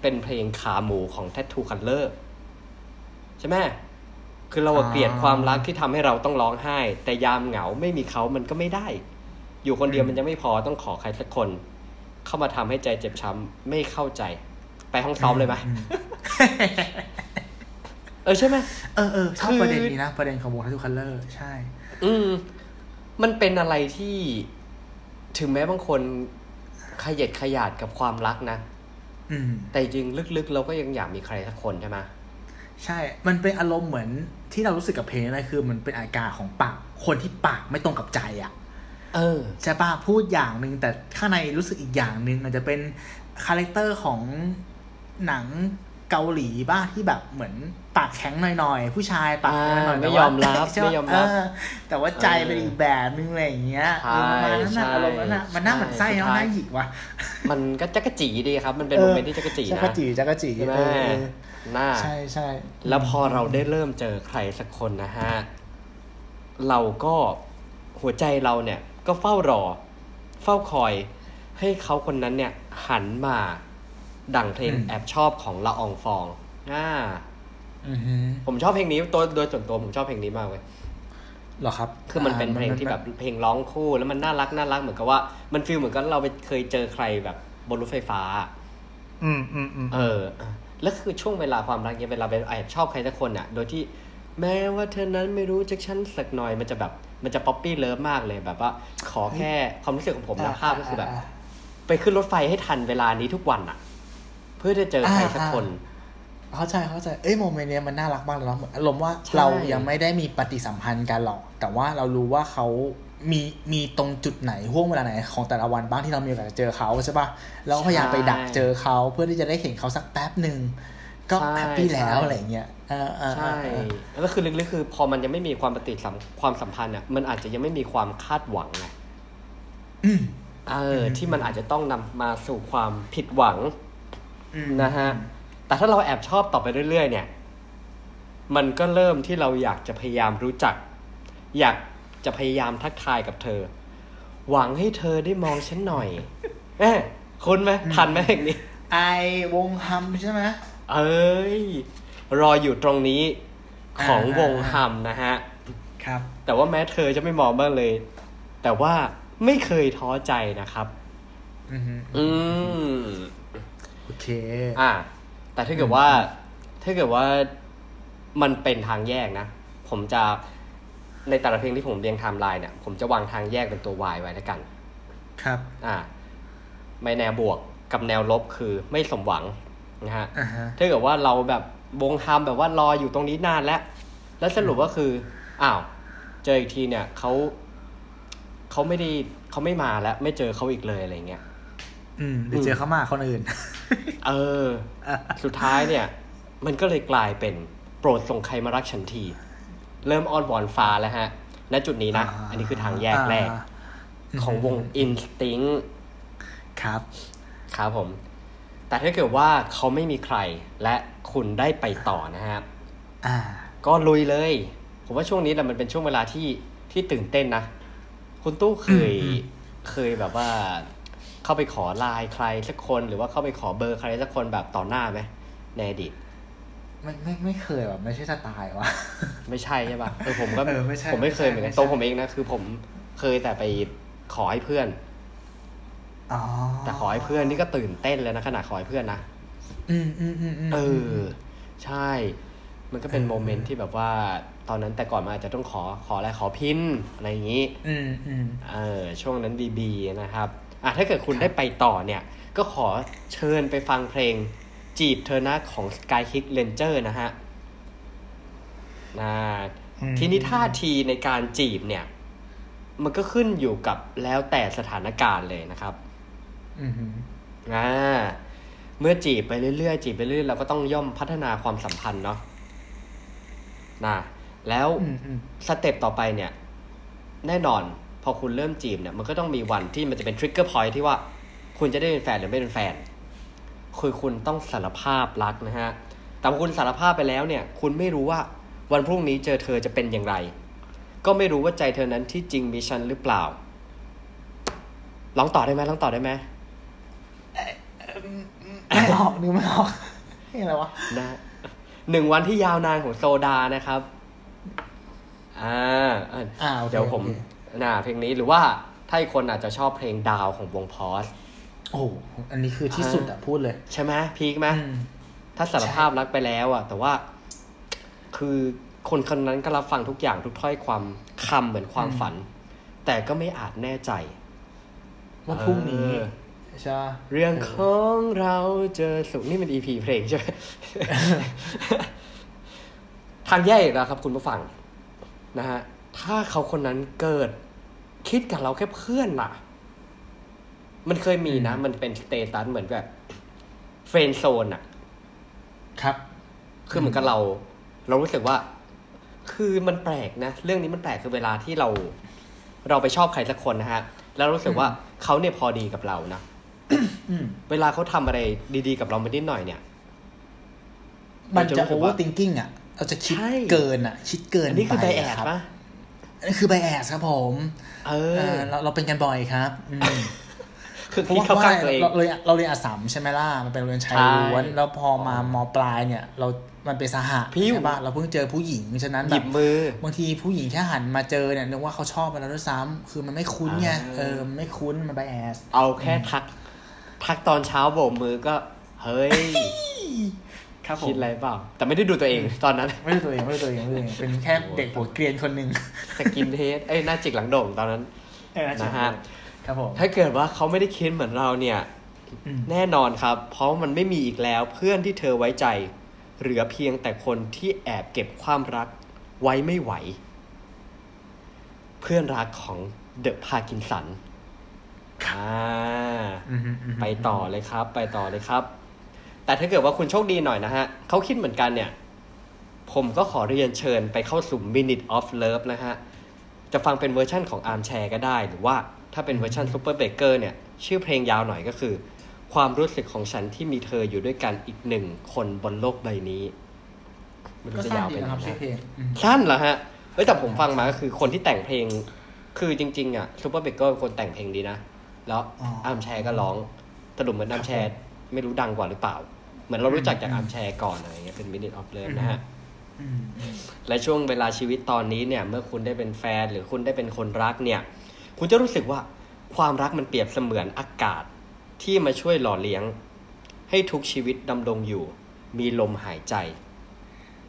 เป็นเพลงขาหมูของ Tattoo Color ใช่ไหมคือเราอะเกลียดความรักที่ทำให้เราต้องร้องไห้ แต่ยามเหงาไม่มีเขามันก็ไม่ได้ อยู่คนเดียวมันยังไม่พอต้องขอใครสักคน เข้ามาทำให้ใจเจ็บช้ำไม่เข้าใจ ไปห้องซ้อมเลยไหมเออใช่ไหม
เออเออชอบ
คือ
ประเด็นนี้นะ ประเด็นของวงทัตุคัลเลอร์ใช่
อืม มันเป็นอะไรที่ถึงแม้บางคน ขยัดขยาดกับความรักนะ
อืม
แต่จริงลึกๆ เราก็ยังอยากมีใครสักคนใช่ไหม
ใช่ มันเป็นอารมณ์เหมือนที่เรารู้สึกกับเพลงนะคือ มันเป็นอาการของปากคนที่ปากไม่ตรงกับใจอะ
เออ
ใช่ป่ะพูดอย่างหนึ่งแต่ข้างในรู้สึกอีกอย่างหนึ่งอาจจะเป็น character ของหนังเกาหลีบ้างที่แบบเหมือน ปากแข็งหน่อยๆ ผู้ชายปากแข็งหน่อยๆ
อ่าไม่
แต่ว่าย
อมรับ
ใช่ปะ
ไม่ยอมรับ
เแต่ว่าใจเป็นอีกแบบนึงอะไรอย่างเงี้ย
ใช่
เออประมาณนั้น
ใช่
นะอารมณ์นั้นนะมันน่าหมันไส้
ใช่
เนาะน่าหยิกว่ะ
มันก็จักระจีดีครับ มันเป็นโมเมนต์ที่จักระจี
จั
นะ
กรจีจักรจี
ใช่ไหม
เออเออ
น่า
ใช่ใช่
แล้วพอเราได้เริ่มเจอใครสักคนนะฮะเราก็หัวใจเราเนี่ยก็เฝ้ารอ เฝ้าคอย ให้เขาคนนั้นเนี่ยหันมาดั่งเพลงแอบชอบของละอองฟองอ่า
อือฮึ
ผมชอบเพลงนี้ตัวโดยส่วนตัวผมชอบเพลงนี้มากเลย
เหรอครับ
คือมันเป็นเพลงที่แบบเพลงร้องคู่แล้วมันน่ารักน่ารักเหมือนกับว่ามัน feel เหมือนกับเราไปเคยเจอใครแบบบนรถไฟฟ้า
อืมอืมอืม
เออ แล้วคือช่วงเวลาความรักเนี่ยเวลาไปแอบชอบใครสักคนอะ โดยที่แม้ว่าเธอนั้นไม่รู้จักฉันสักหน่อยมันจะแบบมันจะ puppy love มากเลยแบบว่า ขอแค่ความรู้สึกของผมนะภาพก็คือแบบ ไปขึ้นรถไฟให้ทันเวลานี้ทุกวันอะ เพื่อจะเจอใครสักคน
เข้าใจเข้าใจเอ้ย moment เนี้ยมันน่ารักมากเลยเนาะเหมือนอารมณ์ว่า
ใช่
เรายังไม่ได้มีปฏิสัมพันธ์กันหรอก แต่ว่าเรารู้ว่าเขามีมีตรงจุดไหนห่วงเวลาไหนของแต่ละวันบ้างที่เรามีโอกาสจะเจอเขาใช่ปะเราก็พยายามไปดักเจอเขาเพื่อที่จะได้เห็นเขาสักแป๊บหนึ่งก็แฮปปี้แล้วอะไรอย่างเงี้ยเออเออเอ
ใช่
อเออ
แล้วก็คือลึกๆคือ พอมันยังไม่มีความปฏิสัมความสัมพันธ์อะมันอาจจะยังไม่มีความคาดหวังไง
อืม
เออที่มันอาจจะต้องนำมาสู่ความผิดหวัง
อืม
นะฮะ แต่ถ้าเราแอบชอบต่อไปเรื่อยๆ เนี่ย มันก็เริ่มที่เราอยากจะพยายามรู้จัก อยากจะพยายามทักทายกับเธอ หวังให้เธอได้มองฉันหน่อยเอ๊ะคุณไหมทันไหมเพลงนี้
ไอวงฮัมใช่ไหม
เอ้ย รออยู่ตรงนี้ของ
อ่าว
งฮัมนะฮะ
ครับ
แต่ว่าแม้เธอจะไม่มองบ้างเลย แต่ว่าไม่เคยท้อใจนะครับ
อืม
อืม
โอเค
อ่า แต่ถ้าเกิดว่าถ้าเกิดว่ามันเป็นทางแยกนะ ผมจะในแต่ละเพลงที่ผมเรียงไทม์ไลน์เนี่ยผมจะวางทางแยกเป็นตัว Y ไว้แล้วกัน
ครับ
อ่า ไม่แนวบวกกับแนวลบคือไม่สมหวังนะฮะ
อ่าฮะ
ถ้าเกิดว่าเราแบบวงทำแบบว่ารออยู่ตรงนี้นานแล้ว แล้วสรุปว่าคืออ้าว เจออีกทีเนี่ยเขาเขาไม่ได้เขาไม่มาแล้ว ไม่เจอเขาอีกเลยอะไรเงี้ย
อืมเดี๋ยวเจอเขามาคนอื่น
เออ สุดท้ายเนี่ย มันก็เลยกลายเป็นโปรดส่งใครมารักฉันที เริ่มอ้อนวอนฟ้าแล้วฮะ ณจุดนี้นะ
อ่า
อันนี้คือทางแยกแรก
อ่า
ของวง Instinct
ครับ
ครับผม แต่ถ้าเกิดว่าเขาไม่มีใครและคุณได้ไปต่อนะฮะ
อ่า
ก็ลุยเลย ผมว่าช่วงนี้แหละมันเป็นช่วงเวลาที่ที่ตื่นเต้นนะ คุณตู้เคย
อืม
เคยแบบว่า เข้าไปขอไลน์ใครสักคนหรือว่าเข้าไปขอเบอร์ใครสักคนแบบต่อหน้าไหมในอดีต
ไม่ไม่ไม่เคยแบบไม่ใช่สไตล์วะ
ไม่ใช่ใช่ปะเออผมก็
เออไม่ใช่
ผมไม่เคยเหมือนกัน
ไม่ใช่
ตัวผมเองนะคือผมเคยแต่ไปขอให้เพื่อน
อ๋อ
แต่ขอให้เพื่อนนี่ก็ตื่นเต้นเลยนะขนาดขอให้เพื่อนนะ
อืมอืมอืมอืม
เออ ใช่ มันก็เป็น
เออ
โมเมนต์ที่แบบว่า ตอนนั้นแต่ก่อนมันอาจจะต้องขอขออะไรขอพินอะไรอย่างนี้
อืมอืม
เออ ช่วงนั้นบีบีนะครับ อะถ้าเกิดคุณได้ไปต่อเนี่ย ก็ขอเชิญไปฟังเพลงจีบเธอนะของ Sky Kick Ranger นะฮะนะ
อืม
ทีนี้ท่าทีในการจีบเนี่ย มันก็ขึ้นอยู่กับแล้วแต่สถานการณ์เลยนะครับ
อือหือ
อ่าเมื่อจีบไปเรื่อยๆจีบไปเรื่อยๆเราก็ต้องย่อมพัฒนาความสัมพันธ์เนาะนะแล้ว
อืมอืม
สเต็ปต่อไปเนี่ย แน่นอน พอคุณเริ่มจีบเนี่ยมันก็ต้องมีวันที่มันจะเป็นทริกเกอร์พอยที่ว่า คุณจะได้เป็นแฟนหรือไม่เป็นแฟน คือคุณต้องสารภาพรักนะฮะ แต่พอคุณสารภาพไปแล้วเนี่ย คุณไม่รู้ว่าวันพรุ่งนี้เจอเธอจะเป็นอย่างไร ก็ไม่รู้ว่าใจเธอนั้นที่จริงมีฉันหรือเปล่า ลองต่อได้ไหมลองต่อได้ไหม
ไม่ออกนึกไม่ออกเพลงอะไรวะ
นะหนึ่งวันที่ยาวนานของโซดานะครับ อ่าอะ
อ่าโอเค
เดี๋ยวผม
โอเค
น่าเพลงนี้หรือว่าถ้าอีกคนอาจจะชอบเพลงดาวของวงพอส
โอ้โหอันนี้คือที่สุดอะพูดเลย
ใช่ไหมพีคไหม
อืม
ถ้าสารภาพรักไปแล้วอะแต่ว่า คือคนคนนั้นก็รับฟังทุกอย่างทุกถ้อยความคำเหมือนความฝัน แต่ก็ไม่อาจแน่ใจ
ว่าพรุ่งนี้
เออ
ใช่ปะ
เรื่องของเราเจอสุขนี่มัน EP เพลงใช่ไหมทางแยกอีกแล้วครับคุณผู้ฟังนะฮะ ถ้าเขาคนนั้นเกิด คิดกับเราแค่เพื่อนล่ะ มันเคยมีนะ มันเป็น status เหมือนแบบ friend zone อะ
ครับ
คือเหมือนกับเรา เรารู้สึกว่า คือมันแปลกนะ เรื่องนี้มันแปลกคือเวลาที่เรา เราไปชอบใครสักคนนะฮะ แล้วรู้สึกว่าเขาเนี่ยพอดีกับเรานะ
อืม
เวลาเขาทำอะไรดีๆ กับเราไปนิดหน่อยเนี่ย
มันจะ
รู้สึก
โอเวอ
ว่า
ร์ i ิงกิ้งอะเราจะคิด
ใช่
เกินอะคิดเกิน
อันนี้คือ
ไป
ไบแอด
ครับ
ปะ
อันนี้คือไบแอสครับผม
เอ
เอ
อ
อเราเราเป็นกันบ่อยครับอืม
คือ
เพราะ
คิด
ว่า
เข้าข้างตัวเอง
เราเราเราเรียนอาสามใช่ไหมล่ะมันเป็นโรงเรียนชาย
ใช่
ล้วนแล้วพอมามปลายเนี่ย เรา มันเป็นสหะ
พิ้ว
ใช่ปะเราเพิ่งเจอผู้หญิงฉะนั้น
ห
แบ
ยิ
บบ
มือ
บางทีผู้หญิงแค่หันมาเจอเนี่ยนึกว่าเขาชอบไปแล้วด้วยซ้ำคือมันไม่คุ้นไง
อ่า
เออมันไม่คุ้นมันไบแอส
เอาแค่ทักทักตอนเช้าโบกมือก็ เฮ้ย
ครับผม
คิดอะไรเปล่า แต่ไม่ได้ดูตัวเองตอนนั้น
ไม่ได้ตัวเองไม่ได้ตัวเองไม่ได้ตัวเอง เป็นแค่เด็กหัวเกรียนคนหนึ่ง
สกินเทสเอ้ยหน้าจิกหลังโด่งตอนนั้นนะฮะ
ครับผม
ถ้าเกิดว่าเขาไม่ได้คิดเหมือนเราเนี่ย
อืม
แน่นอนครับ เพราะมันไม่มีอีกแล้วเพื่อนที่เธอไว้ใจ เหลือเพียงแต่คนที่แอบเก็บความรักไว้ไม่ไหว เพื่อนรักของเดอะพากินสันอ่า
อืมฮึอืมฮึ
ไปต่อเลยครับ ไปต่อเลยครับ แต่ถ้าเกิดว่าคุณโชคดีหน่อยนะฮะเขาคิดเหมือนกันเนี่ย ผมก็ขอเรียนเชิญไปเข้าสู่ Minute of Love นะฮะ จะฟังเป็นเวอร์ชั่นของ Armchair ก็ได้ หรือว่าถ้าเป็นเวอร์ชัน Super Baker เนี่ย ชื่อเพลงยาวหน่อยก็คือ ความรู้สึกของฉันที่มีเธออยู่ด้วยกันอีกหนึ่งคนบนโลกใบนี้ไม่รู้
ก็
จะ
สั้น
ยาว
ดี
ไปไหน
นะครับ
นะ
ชื่อเพลงอืม
สั้นเหรอฮะเอ้ยแต่ผมฟังมาก็คือคนที่แต่งเพลง คือจริง ๆ อะซูเปอร์เบเกอร์เป็นคนแต่งเพลงดีนะ แล้วอาร์มแชร์ก็ร้องสรุปเหมือนอาร์มแชร์ ไม่รู้ดังกว่าหรือเปล่า เหมือนเรารู้จักจากอาร์มแชร์ก่อนอะไรเงี้ยเป็น Minute of Love นะฮะ
อืมอืม
และช่วงเวลาชีวิตตอนนี้เนี่ย เมื่อคุณได้เป็นแฟนหรือคุณได้เป็นคนรักเนี่ย คุณจะรู้สึกว่าความรักมันเปรียบเสมือนอากาศที่มาช่วยหล่อเลี้ยง ให้ทุกชีวิตดำรงอยู่ มีลมหายใจ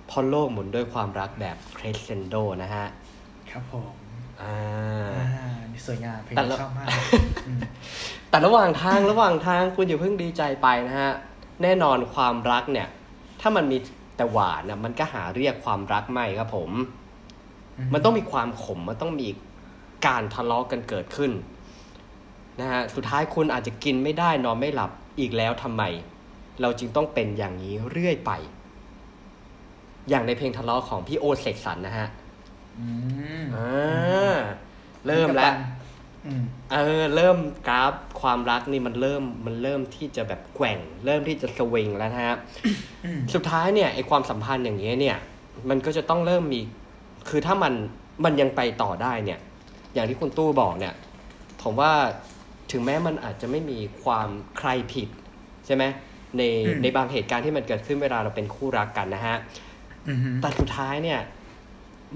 เพราะโลกหมุนด้วยความรักแบบเครสเซนโดนะฮะ
ครับผม
อ่า
อ่านี่ สวยงามเพลง
แต่ละ
ชอบมากอืม
แต่ระหว่างทางระหว่างทางคุณอย่าเพิ่งดีใจไปนะฮะ แน่นอนความรักเนี่ย ถ้ามันมีแต่หวานนะมันก็หาเรียกความรักไม่ครับผม มันต้องมีความขม มันต้องมีการทะเลาะกันเกิดขึ้นนะฮะ สุดท้ายคุณอาจจะกินไม่ได้นอนไม่หลับอีกแล้วทำไม เราจึงต้องเป็นอย่างนี้เรื่อยไป อย่างในเพลงทะเลาะของพี่โอเสกสรรนะฮะ
อืม
อ่า เริ่มแล้ว
อืม
เออเริ่มกราฟความรักนี่มันเริ่มมันเริ่มที่จะแบบแกว่ง เริ่มที่จะสวิงแล้วนะฮะ
อืม
สุดท้ายเนี่ยไอความสัมพันธ์อย่างเงี้ยเนี่ย มันก็จะต้องเริ่มมี คือถ้ามันมันยังไปต่อได้เนี่ย อย่างที่คุณตู้บอกเนี่ย ผมว่าถึงแม้มันอาจจะไม่มีความใครผิด ใช่ไหมใน
อืม
ในบางเหตุการณ์ที่มันเกิดขึ้นเวลาเราเป็นคู่รักกันนะฮะ
อืมฮึ
แต่สุดท้ายเนี่ย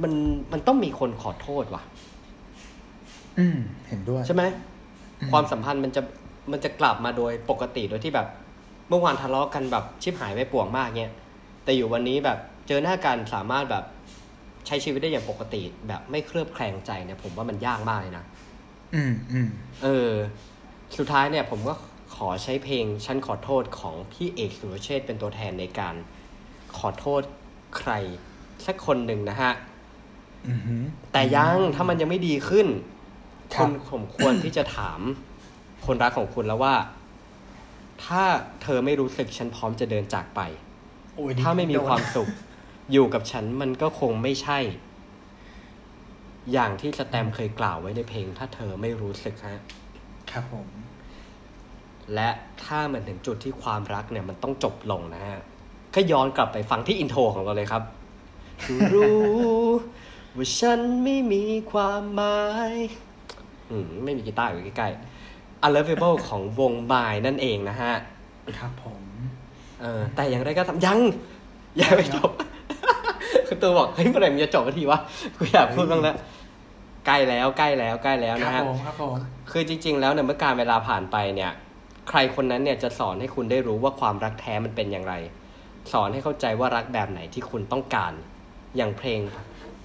มันมันต้องมีคนขอโทษว่ะ
อืมเห็นด้วย
ใช่ไหม
อืม
ความสัมพันธ์มันจะมันจะกลับมาโดยปกติโดยที่แบบ เมื่อวานทะเลาะกันแบบชิบหายไม่ป่วงมากเนี่ยแต่อยู่วันนี้แบบเจอหน้ากันสามารถแบบใช้ชีวิตได้อย่างปกติ แบบไม่เคลือบแคลงใจเนี่ย ผมว่ามันยากมากเลยนะ
อืมอืม
เออ สุดท้ายเนี่ย ผมก็ขอใช้เพลงฉันขอโทษของพี่เอกสุรเชษฐ์เป็นตัวแทนในการขอโทษใครสักคนหนึ่งนะฮะ
อืมฮึ
แต่ยังถ้ามันยังไม่ดีขึ้น
ครั
คุ
บ
ณผมควรที่จะถามคนรักของคุณแล้วว่า ถ้าเธอไม่รู้สึกฉันพร้อมจะเดินจากไป
โอ้ย
ถ้าไม่มี
โดน
ความสุข อยู่กับฉันมันก็คงไม่ใช่ อย่างที่สแตมป์เคยกล่าวไว้ในเพลง ถ้าเธอไม่รู้สึกฮะ
ครับผม
และถ้ามันถึงจุดที่ความรักเนี่ยมันต้องจบลงนะฮะก็ย้อนกลับไปฟังที่อินโทรของเราเลยครับรู้ว่าฉันไม่มีความหมายอืม ไม่มีกีตาร์อยู่ใกล้ๆ Unlovable ของวงบายนั่นเองนะฮะ
ครับผม
เออแต่อย่างไรก็ทำยัง ยังไม่จบคือตัวบอกเฮ้ยเมื่อไหร่มันจะจบสักทีวะกูอยากพูดบ้างแล้วใกล้แล้วใกล้แล้วใกล้แล้ว
ครั
นะ
บ
ฮะ
ผมครับผม
คือจริง ๆ แล้วเนี่ยเมื่อการเวลาผ่านไปเนี่ย ใครคนนั้นเนี่ยจะสอนให้คุณได้รู้ว่าความรักแท้มันเป็นอย่างไร สอนให้เข้าใจว่ารักแบบไหนที่คุณต้องการ อย่างเพลง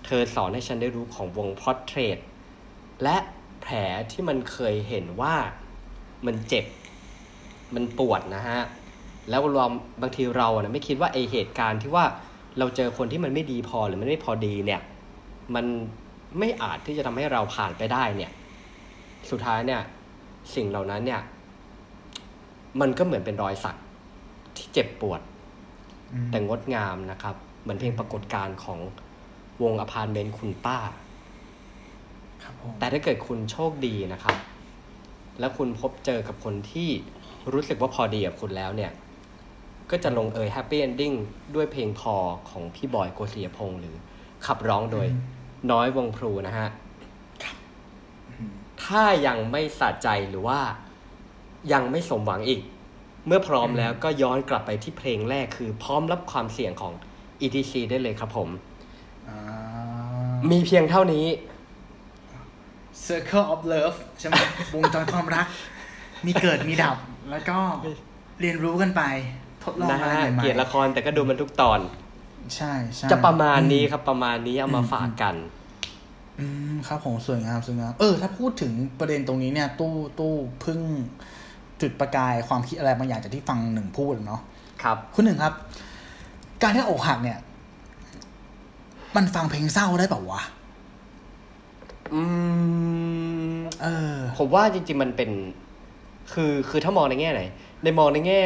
เธอสอนให้ฉันได้รู้ของวงพอ r เทรตและ แผลที่มันเคยเห็นว่ามันเจ็บ มันปวดนะฮะ แล้วรวมบางทีเรานะไม่คิดว่าไอเหตุการณ์ที่ว่าเราเจอคนที่มันไม่ดีพอหรือมันไม่พอดีเนี่ย มันไม่อาจที่จะทำให้เราผ่านไปได้เนี่ย สุดท้ายเนี่ย สิ่งเหล่านั้นเนี่ย มันก็เหมือนเป็นรอยสักที่เจ็บปวด
อืม
แต่งดงามนะครับ เหมือนเพลงปรากฏการณ์ของวงอพาร์ตเมนต์คุณป้า
ครับผม
แต่ถ้าเกิดคุณโชคดีนะครับ แล้วคุณพบเจอกับคนที่รู้สึกว่าพอดีกับคุณแล้วเนี่ย ก็จะลงเอย happy ending ด้วยเพลงพอของพี่บอยโกศิยพงษ์หรือขับร้องโดยน้อยวงพลูนะฮะถ้ายังไม่สะใจหรือว่ายังไม่สมหวังอีก เมื่อพร้อมแล้วก็ย้อนกลับไปที่เพลงแรกคือพร้อมรับความเสี่ยงของ ETC ได้เลยครับผม
อ่า
มีเพียงเท่านี้
Circle of Love ใช่ไหมวงจรความรัก มีเกิดมีดับ แล้วก็เรียนรู้กันไป ทดลอง
นะ
อะไร
ฮะ
ใหม่
เกลียดละครแต่ก็ดูมันทุกตอน
ๆใช่ใช่
จะประมาณนี้ครับประมาณนี้เอามาฝากกัน
อืมครับผมสวยงามสวยงาม เออ ถ้าพูดถึงประเด็นตรงนี้เนี่ย ตู้ตู้เพึ่งจุดประกายความคิดอะไรบางอย่างจากที่ฟังหนึ่งพูดเนาะ
ครับ
คุณหนึ่งครับ การที่อกหักเนี่ย มันฟังเพลงเศร้าได้เปล่าวะ
อืม
เออ
ผมว่าจริง ๆ มันเป็น คือคือถ้ามองในแง่ไหนในมองในแง่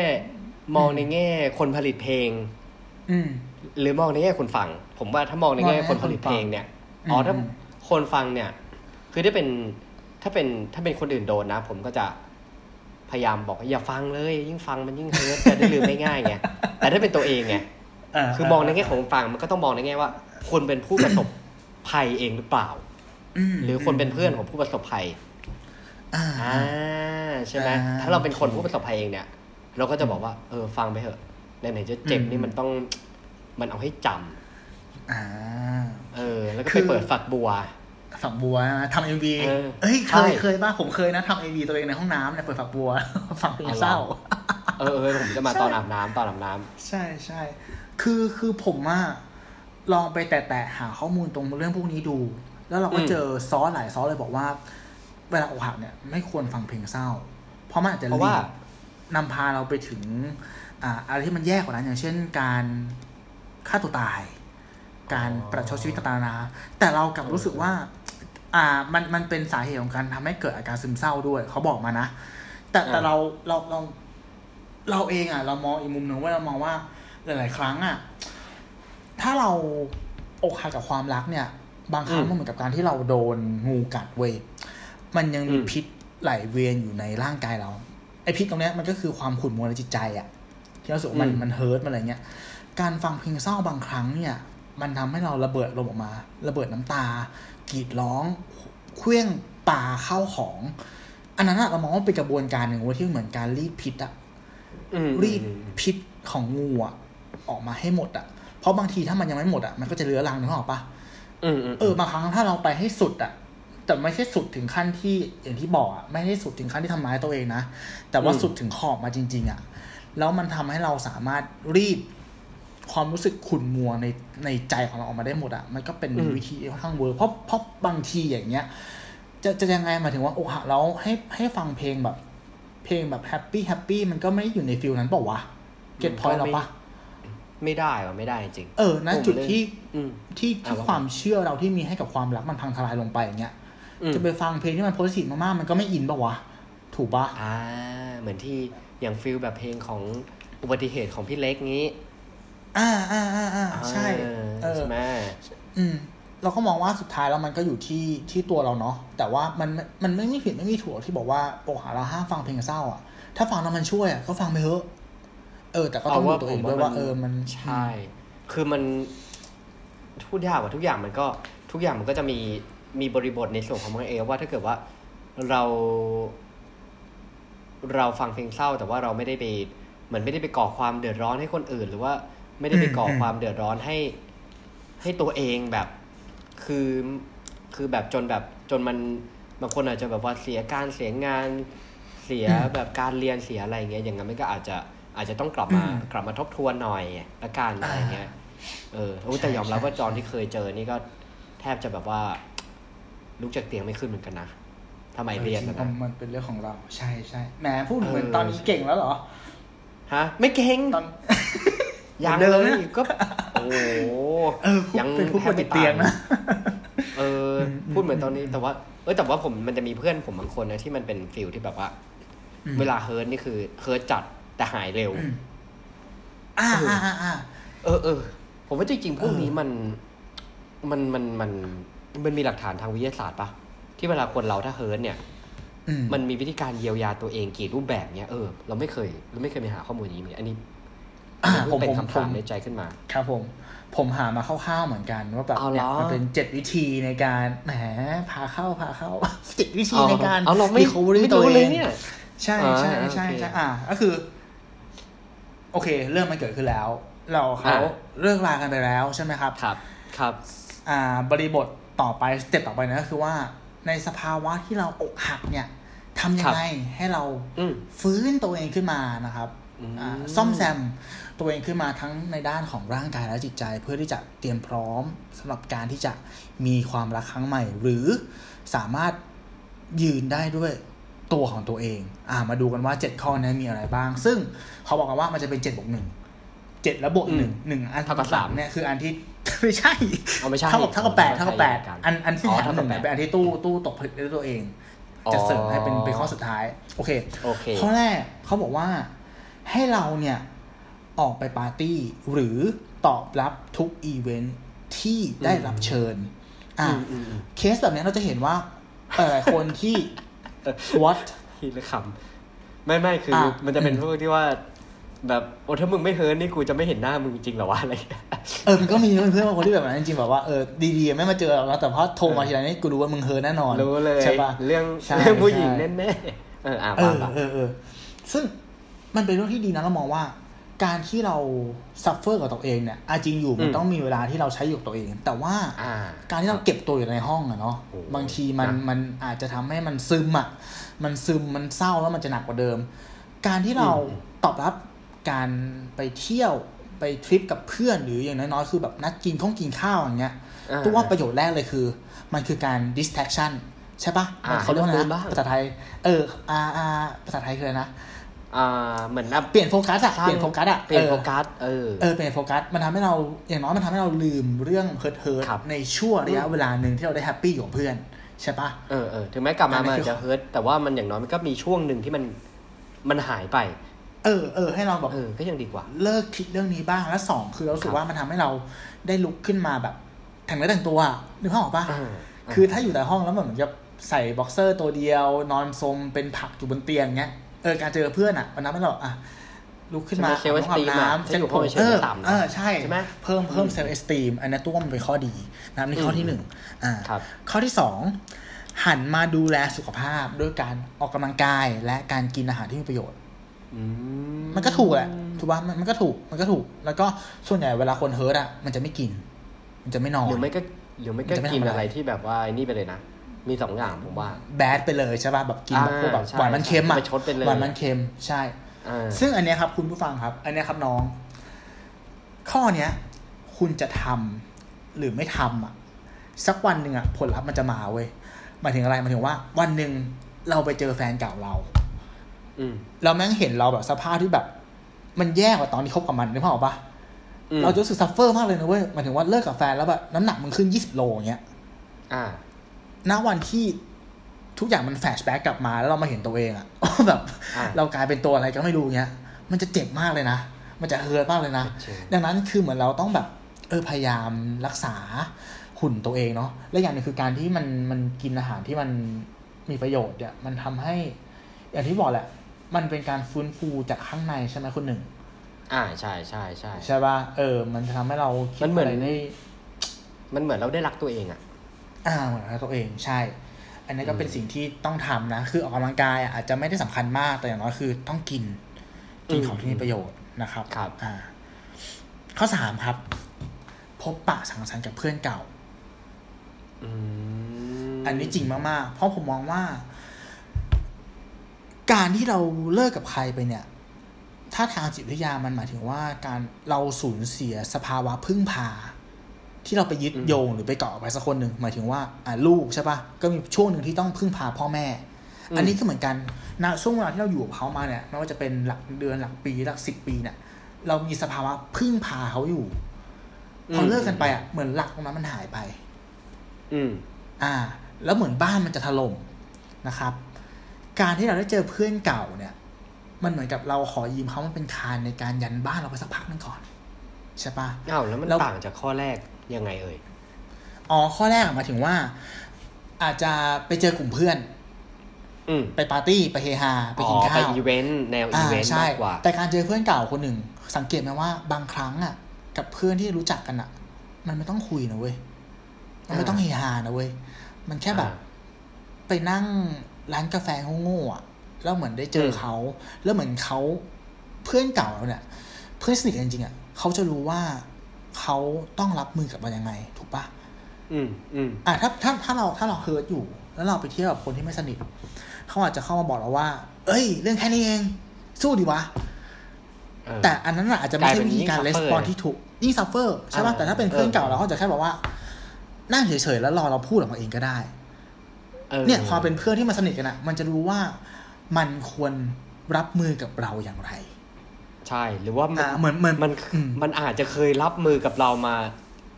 มองในแง่ คนผลิตเพลง
อืม
หรือมองในแง่คนฟัง ผมว่าถ้ามองในแง่
มองในแง่
คนผลิตเพลงเนี่ย
อืม
อ๋อถ้า
อืม
คนฟังเนี่ย คือถ้าเป็นถ้าเป็นถ้าเป็นคนอื่นโดนนะ ผมก็จะพยายามบอกว่าอย่าฟังเลย ยิ่งฟังมันยิ่งเฮิร์ตจะได้ลืมไม่ง่ายไงแต่ถ้าเป็นตัวเองไง
เคื
อมองในแง่ของฟังมันก็ต้องมองในแง่ว่า คนเป็นผู้ประสบภัยเองหรือเปล่า
ม
หรือคนเป็นเพื่อนของผู้ประสบภัย
อ่า
อ่าใช่ไหม
อ่า
ถ้าเราเป็นคนผู้ประสบภัยเองเนี่ย เราก็จะบอกว่า เออ ฟังไปเถอะไหนๆจะเจ็บ
อืม
นี่มันต้องมันเอาให้จำ
อ่า
เออ แล้วก็
คื
ไป
อ
เปิดฝักบัว
ฝักบัวนะทำเอ็มวี
เออ
เอ้ยเค
ใช่
ยเคยป่ะผมเคยนะทำเอ็มวีตัวเองในห้องน้ำเนี่ยเปิดฝักบัวฟังเพลงเศร้า
เออเออผมจะมา
ใช่
ตอนอาบน้ำตอนอาบน้ำ
ใช่ใช่คือคือผมอะลองไปแตะๆหาข้อมูลตรงเรื่องพวกนี้ดู แล้วเราก็
อืม
เจอซอสหลายซอสเลยบอกว่า เวลาอกหักเนี่ย ไม่ควรฟังเพลงเศร้า เพราะมันอาจจะ
เพราะว่า
ลีดนำพาเราไปถึง อ่าอะไรที่มันแย่กว่านั้นอย่างเช่นการฆ่าตัวตาย การประชดชีวิตต่างๆนานาแต่เรากลับรู้สึกว่า อ่ามันมันเป็นสาเหตุของการทำให้เกิดอาการซึมเศร้าด้วย เขาบอกมานะ แต่แต่
อ่า
เราเราเราเราเองอะ เรามองอีกมุมหนึ่งว่าเรามองว่าหลาย ๆ ครั้งอะ ถ้าเราอกหักกับความรักเนี่ย บางครั้งมันเหมือนกับการที่เราโดนงูกัดเว้ยมันยังมี
อืม
พิษไหลเวียนอยู่ในร่างกายเรา ไอพิษตรงเนี้ยมันก็คือความขุ่นมัวในจิตใจอะที่เราสึกว่ามันมันเฮิร์ตมันอะไรเงี้ย การฟังเพลงเศร้าบางครั้งเนี่ย มันทำให้เราระเบิดลมออกมา ระเบิดน้ำตากรีดร้องเคลื่องปาเข้าของ อันนั้นอะเรามองว่าเป็นกระบวนการหนึ่งเว้ยที่เหมือนการรีดพิษอะ
อืม
รีดพิษของงูอะออกมาให้หมดอะเพราะบางทีถ้ามันยังไม่หมดอะมันก็จะเรื้อรังนึกออกปะ
อืมอืม
เออบางครั้งถ้าเราไปให้สุดอะแต่ไม่ใช่สุดถึงขั้นที่อย่างที่บอกอะไม่ได้สุดถึงขั้นที่ทำร้ายตัวเองนะ แต่ว่าสุดถึงขอบมาจริง ๆอะแล้วมันทำให้เราสามารถรีดความรู้สึกขุ่นมัวในในใจของเราออกมาได้หมดอะมันก็เป็นวิธีที่ค่อนข้าง work เพราะเพราะบางทีอย่างเงี้ย จะจะยังไงหมายถึงว่าอกหักแล้วให้ให้ฟังเพลงแบบ เพลงแบบ happy happy มันก็ไม่ได้อยู่ใน feel นั้นเปล่าวะ get point เราปะ
ไม่ได้ว่ะไม่ได้จริง
เออนะ
ผม
จุด
เลย
ที่
อืม
ที่
อะ
ที่
ว่า
ความเชื่อเราที่มีให้กับความรักมันพังทลายลงไปอย่างเงี้ย
อืม
จะไปฟังเพลงที่มัน positive มากๆมันก็ไม่อินปะวะ ถูกปะ
อ่า เหมือนที่อย่าง feel แบบเพลงของอุบัติเหตุของพี่เล็กงี้
อ่าอ่าอ่าอ่าใช่
เอ
เอ
อ
อ
ใช่ไหม
อืม เราก็มองว่าสุดท้ายแล้วมันก็อยู่ที่ที่ตัวเราเนาะแต่ว่ามันมันไม่มีผิดไม่มีถูกที่บอกว่าอกหักเราห้ามฟังเพลงเศร้าอะถ้าฟังแล้วมันช่วยอะก็ฟังไปเถอะ เออแต่ก็ต้องดูตัวเองด้วยว่าเออมัน
ใช่ คือมันพูดยากว่าทุกอย่างมันก็ทุกอย่างมันก็จะมีมีบริบทในส่วนของมันเองว่าถ้าเกิดว่าเรา เราฟังเพลงเศร้า แต่ว่าเราไม่ได้ไปเหมือนไม่ได้ไปก่อความเดือดร้อนให้คนอื่น หรือว่าไม่ได้ไปก่อความเดือดร้อนให้ให้ตัวเองแบบ คือคือแบบจนแบบจนมันบางคนอาจจะแบบว่าเสียการเสียงานเสียแบบการเรียนเสียอะไรเงี้ยอย่างนั้นมันก็อาจจะ อาจจะต้องกลับมา
อืม
กลับมาทบทวนหน่อยละกันอะไรเงี้ยเออโอ้แต่ยอมรับว่าจอนที่เคยเจอนี่ก็แทบจะแบบว่าลุกจากเตียงไม่ขึ้นเหมือนกันนะทำไมเรียน
จ
นะ
งๆ
นะ
มันเป็นเรื่องของเราใช่ใช่แหมพูดเหมือน
เออ
ตอนนี้เก่งแล้วเหรอ
ฮะไม่เก่ง
ตอน
ยัง
เหมือนเดิ
เล
ม
ย
นะ
ก็โอ้โห
เออ
ยัง
เป็นผู้ป่วยแทบ
ไม่
ติดเตียงนะ
เอออ
ม
พูดเหมือนตอนนี้แต่ว่า เออแต่ว่าผมมันจะมีเพื่อนผมบางคนนะที่มันเป็น feel ที่แบบว่า
อืม
เวลา hurt นี่คือ hurt จัด แต่หายเร็ว
อืมอ่าอ่าอ่าอ่า
เออเออผมว่าจริงๆพวกนี้
เออ
มันมันมันมันมันมีหลักฐานทางวิทยาศาสตร์ปะที่เวลาคนเราถ้า hurt เนี่ย
อืม
มันมีวิธีการเยียวยาตัวเองกี่รูปแบบเนี้ยเออเราไม่เคยเราไม่เคยไปหาข้อมูลนี้เหมือนกันอันนี้
อ่า
เพิ่
ผม
งเป็น
ผม
คำ
ผ
ถาม
ม
ในใจขึ้นมา
ครับผม ผมหามาคร่าวๆเหมือนกัน ว่าแบบ
เอาเหร
เนี่ย
อ
มันเป็นเจ็ดวิธีในการแหมพาเข้าพาเข้าเจ็ดวิธีในการ
เอาเราไม่
recovery
ไม่
ตัว
รู้
เอ
เลย
ง
เนี่ย
ใช่
อ่า
ใช่ใช่
โอเค
ใช่อ่าก็คือ โอเค เรื่องมันเกิดขึ้นแล้ว เราเขา
อ่า
เลิกลากันไปแล้วใช่ไหมครับ
ครับ ครับ
อ่า บริบทต่อไปสเต็ปต่อไปนะก็คือว่า ในสภาวะที่เราอกหักเนี่ยทำยังไงให้เรา
อืม
ฟื้นตัวเองขึ้นมานะครับ
อืม
อ่าซ่อมแซมตัวเองขึ้นมาทั้งในด้านของร่างกายและจิตใจ เพื่อที่จะเตรียมพร้อมสำหรับการที่จะมีความรักครั้งใหม่ หรือสามารถยืนได้ด้วย ตัวของตัวเอง อ่า มาดูกันว่าเจ็ดข้อนี้มีอะไรบ้าง ซึ่งเขาบอกกันว่ามันจะเป็นเจ็ดบวกหนึ่งเจ็ดแล้วบวกหนึ่งหนึ่งอัน
เท่ากับสาม
เนี่ยคืออันที่ไม่ใช่
เอาไม่ใช่
เท่ากับเท่ากับแปดเท่ากับแปด
ใช่กัน
อันอันที่
อ๋อ
แถมหนึ่งเนี่ย
เท่ากับแปด
เป็นอันที่ตู้ตู้ตกผลึกด้วยตัวเอง จะเสริมให้เป็นเป็นข้อสุดท้ายโอเค
โอเค
ข้อแรกเขาบอกว่าให้เราเนี่ยออกไปปาร์ตี้หรือตอบรับทุกอีเวนท์ที่ได้รับเชิญ อ่า
อืมอืมอืม
เคสแบบนี้เราจะเห็นว่าหลายๆคนที่ what
ทีละคำไม่ไม่คืออะมันจะเป็นพวกที่ว่า แบบโอ้ถ้ามึงไม่ hurt นี่กูจะไม่เห็นหน้ามึงจริงเหรอวะอะไรอย่างเงี้ย
เออมันก็มีเพื่อนๆบางคนที่แบบนั้นจริงๆแบบว่าเออดีๆไม่มาเจอเราแล้วแต่พอโทรมาทีไรนี่กูรู้ว่ามึง hurt แน่นอน
รู้เลย
ใช่ปะ
เรื่อง
ใช่
เรื่องผู้หญิง
ใช่
แน่ๆเอออ่า
เออ
ว่าปะ
เออเออซึ่งมันเป็นเรื่องที่ดีนะเรามองว่า การที่เรา suffer กับตัวเองเนี่ยอาจริงอยู่มันต้องมีเวลาที่เราใช้อยู่กับตัวเอง แต่ว่า
อ่า
การที่เราเก็บตัวอยู่ในห้องอะเนาะ
โอ้โห
บางทีมัน
นะ
มันอาจจะทำให้มันซึมอะมันซึมมันเศร้าแล้วมันจะหนักกว่าเดิม การที่เรา
อืม
ตอบรับการไปเที่ยวไปทริปกับเพื่อนหรืออย่างน้อยๆคือแบบนัดกินของกินข้าวอย่างเงี้ย
อ่า
ตัวว่าประโยชน์แรกเลยคือ มันคือการ distraction ใช่ปะ
อ่า
เขาเรียกว่า
ให้
อะไร
เราลืมบ้าง
นะภาษาไทย เอออ่าอ่าภาษาไทยคืออะไรนะ
อ่าเหมือนแบบ
เปลี่ยนโฟกัสอะ
สร้าง
เปลี่ยนโฟกัสอะ
เปลี่ยน
ออ
โฟกัสเออ
เออเปลี่ยนโฟกัสมันทำให้เราอย่างน้อยมันทำให้เราลืมเรื่อง hurt hurt
ครับ
ในช่วงระยะเวลาหนึ่งที่เราได้แฮปปี้อยู่กับเพื่อน ใช่ปะ
เออเออถึงแม้กลับมา
อันนี้
มัน
คือ
อาจจะ hurt แต่ว่ามันอย่างน้อยมันก็มีช่วงหนึ่งที่มันมันหายไป
เออเออให้เราแบบ
เออก็ยังดีกว่า
เลิกคิดเรื่องนี้บ้างและสองคือเรารู้สึกค
รับ
ว่ามันทำให้เราได้ลุกขึ้นมาแบบแต่งเนื้อแต่งตัวอะนึกภาพออกปะ
อ่า
คือถ้าอยู่แต่ห้องแล้วเหมือนจะใส่บ็อกเซอร์ตัวเดียวนอนสมเป็นผักอยู่บนเตียงเงี้ยเออการเจอเพื่อนอะมันทำให้เราอะลุกขึ้นมา
ใช่ไหม self
อาบ
esteem
น้ำ
อะ
เซ็ต
ถ้าอยู่
ผ
ห้อง
ม
เฉยๆ
เออ
ต่ำนะ
เออใช่
ใช่ไหม
เพิ่มเพิ่ม
อืม
self esteem อันนี้ตัวมันเป็นข้อดีนะครับนี่ข้อที่หนึ่งอ่า
ครับ
ข้อที่สองหันมาดูแลสุขภาพด้วยการออกกำลังกายและการกินอาหารที่มีประโยชน์
อื
มมันก็ถูกแหละถูกป่ะมันมันก็ถูกมันก็ถูก แล้วก็ส่วนใหญ่เวลาคน hurt อะมันจะไม่กิน มันจะไม่นอน
หรือไม่ก็หรือไม่ก็
มันจะไม่
กิน
ทำอะไร
อะไรที่แบบว่าไอ้นี่ไปเลยนะ มีสองอย่างผมว่า
bad ไปเลยใช่ป่ะแบบกินแบบ
อ่า
พวกแบบ
ใช่
หวานมันเค็มอะ
ไปซัดไปเลย
หวานมันเค็มใช่
อ่า
ซึ่งอันเนี้ยครับ คุณผู้ฟังครับ อันเนี้ยครับน้อง ข้อเนี้ย คุณจะทำหรือไม่ทำอะ สักวันหนึ่งอะ ผลลัพธ์มันจะมาเว้ยหมายถึงอะไรหมายถึงว่า วันหนึ่งเราไปเจอแฟนเก่าเรา
อืม
เราแม่งเห็นเราแบบสภาพที่แบบ มันแย่กว่าตอนที่คบกับมันนึกภาพออกปะ
อืม
เราจะรู้สึก suffer มากเลยนะเว้ยหมายถึงว่าเลิกกับแฟนแล้วแบบน้ำหนักมึงขึ้นยี่สิบโลอย่างเงี้ย
อ่า
ณวันที่ทุกอย่างมันแฟลชแบ็กกลับมาแล้วเรามาเห็นตัวเองอะแบบ
อ่า
เรากลายเป็นตัวอะไรก็ไม่รู้เงี้ย มันจะเจ็บมากเลยนะ มันจะเฮิร์ตมากเลยนะ
จริง
ดังนั้นคือเหมือนเราต้องแบบเออพยายามรักษาหุ่นตัวเองเนาะ และอย่างหนึงคือการที่มันมันกินอาหารที่มันมีประโยชน์เนี่ย มันทำให้ อย่างที่บอกแหละ มันเป็นการฟื้นฟูจากข้างในใช่ไหมคุณหนึ่ง
อ่าใช่ใช่ใช่
ใช่ป่ะเออ มันจะทำให้เราคิด
มันเหมือน
อะไรได้
มันเหมือนเราได้รักตัวเองอะ
อ่าเหมือนกับตัวเองใช่ อันนี้ก็เป็น
อืม
สิ่งที่ต้องทำนะ คือออกกำลังกายอะอาจจะไม่ได้สำคัญมากแต่อย่างน้อยคือต้องกินกิน
อืม
ของที่มีประโยชน์นะครับ
ครับ
อ่า ข้อสามครับ พบปะสังสรรค์กับเพื่อนเก่า
อืม
อันนี้จริงมากๆ เพราะผมมองว่า การที่เราเลิกกับใครไปเนี่ย ถ้าทางจิตวิทยามันหมายถึงว่าการเราสูญเสียสภาวะพึ่งพา ที่เราไปยึดโยงหรือไปเกาะไปสักคนหนึ่งหมายถึงว่าอ่าลูกใช่ปะก็มีช่วงหนึ่งที่ต้องพึ่งพาพ่อแม่ อันนี้ก็เหมือนกันณช่วงเวลาที่เราอยู่กับเขามาเนี่ยไม่ว่าจะเป็นหลักเดือนหลักปีหลักสิบปีเนี่ยเรามีสภาวะพึ่งพาเขาอยู่พอเลิกกันไปอะเหมือนหลักตรงนั้นมันหายไป
อืม
อ่า แล้วเหมือนบ้านมันจะถล่มนะครับ การที่เราได้เจอเพื่อนเก่าเนี่ย มันเหมือนกับเราขอยืมเขามันเป็นคานในการยันบ้านเราไปสักพักหนึ่งก่อนใช่ปะ
อ้าวแล้วมัน
แล้ว
ต่างจากข้อแรก ยังไงเอ่ย
อ๋อ ข้อแรกหมายถึงว่า อาจจะไปเจอกลุ่มเพื่อน
อืม
ไปปาร์ตี้ ไปเฮฮา ไป
อ๋อไปกิน
ข้าว
อีเวนต์แนวอี
อ่าใช่
มากกว่า
แต่การเจอเพื่อนเก่าคนหนึ่ง สังเกตไหมว่าบางครั้งอะ กับเพื่อนที่รู้จักกันอะ มันไม่ต้องคุยนะเว้ย มันไม่ต้องเฮฮานะเว้ย มันแค่แบบ
อ่า
ไปนั่งร้านกาแฟโง่ๆอะแล้วเหมือนได้เจอเขาอืม แล้วเหมือนเขาเพื่อนเก่าเราเนี่ย เพื่อนสนิทกันจริงๆอะเขาจะรู้ว่า เขาต้องรับมือกับมันยังไง ถูกปะ
อืมอืม
อะถ้าถ้าถ้าเราถ้าเรา hurt อยู่ แล้วเราไปเที่ยวกับคนที่ไม่สนิทเขาอาจจะเข้ามาบอกเราว่า เอ้ย เรื่องแค่นี้เอง สู้ดีวะ
เออ
แต่อันนั้นน่ะอาจจะไม่ใช่
กลายเป็น
วิธีการ
ยิ่
レ
ง
ส
suffer
ปอนที่ถูกยิ่ง suffer ใช่ป่ะ
อ่า
แต่ถ้าเป็นเพื่อนเก่า
เออ
เราเขาจะแค่บอกว่า นั่งเฉยๆแล้วรอเราพูดออกมาเองก็ได้
ออ
เนี่ยความเป็นเพื่อนที่มาสนิทกันอะมันจะรู้ว่ามันควรรับมือกับเราอย่างไร
ใช่ หรือว่ามัน
อ่าเหมือนเหมือน
มัน
อืม
มันอาจจะเคยรับมือกับเรามา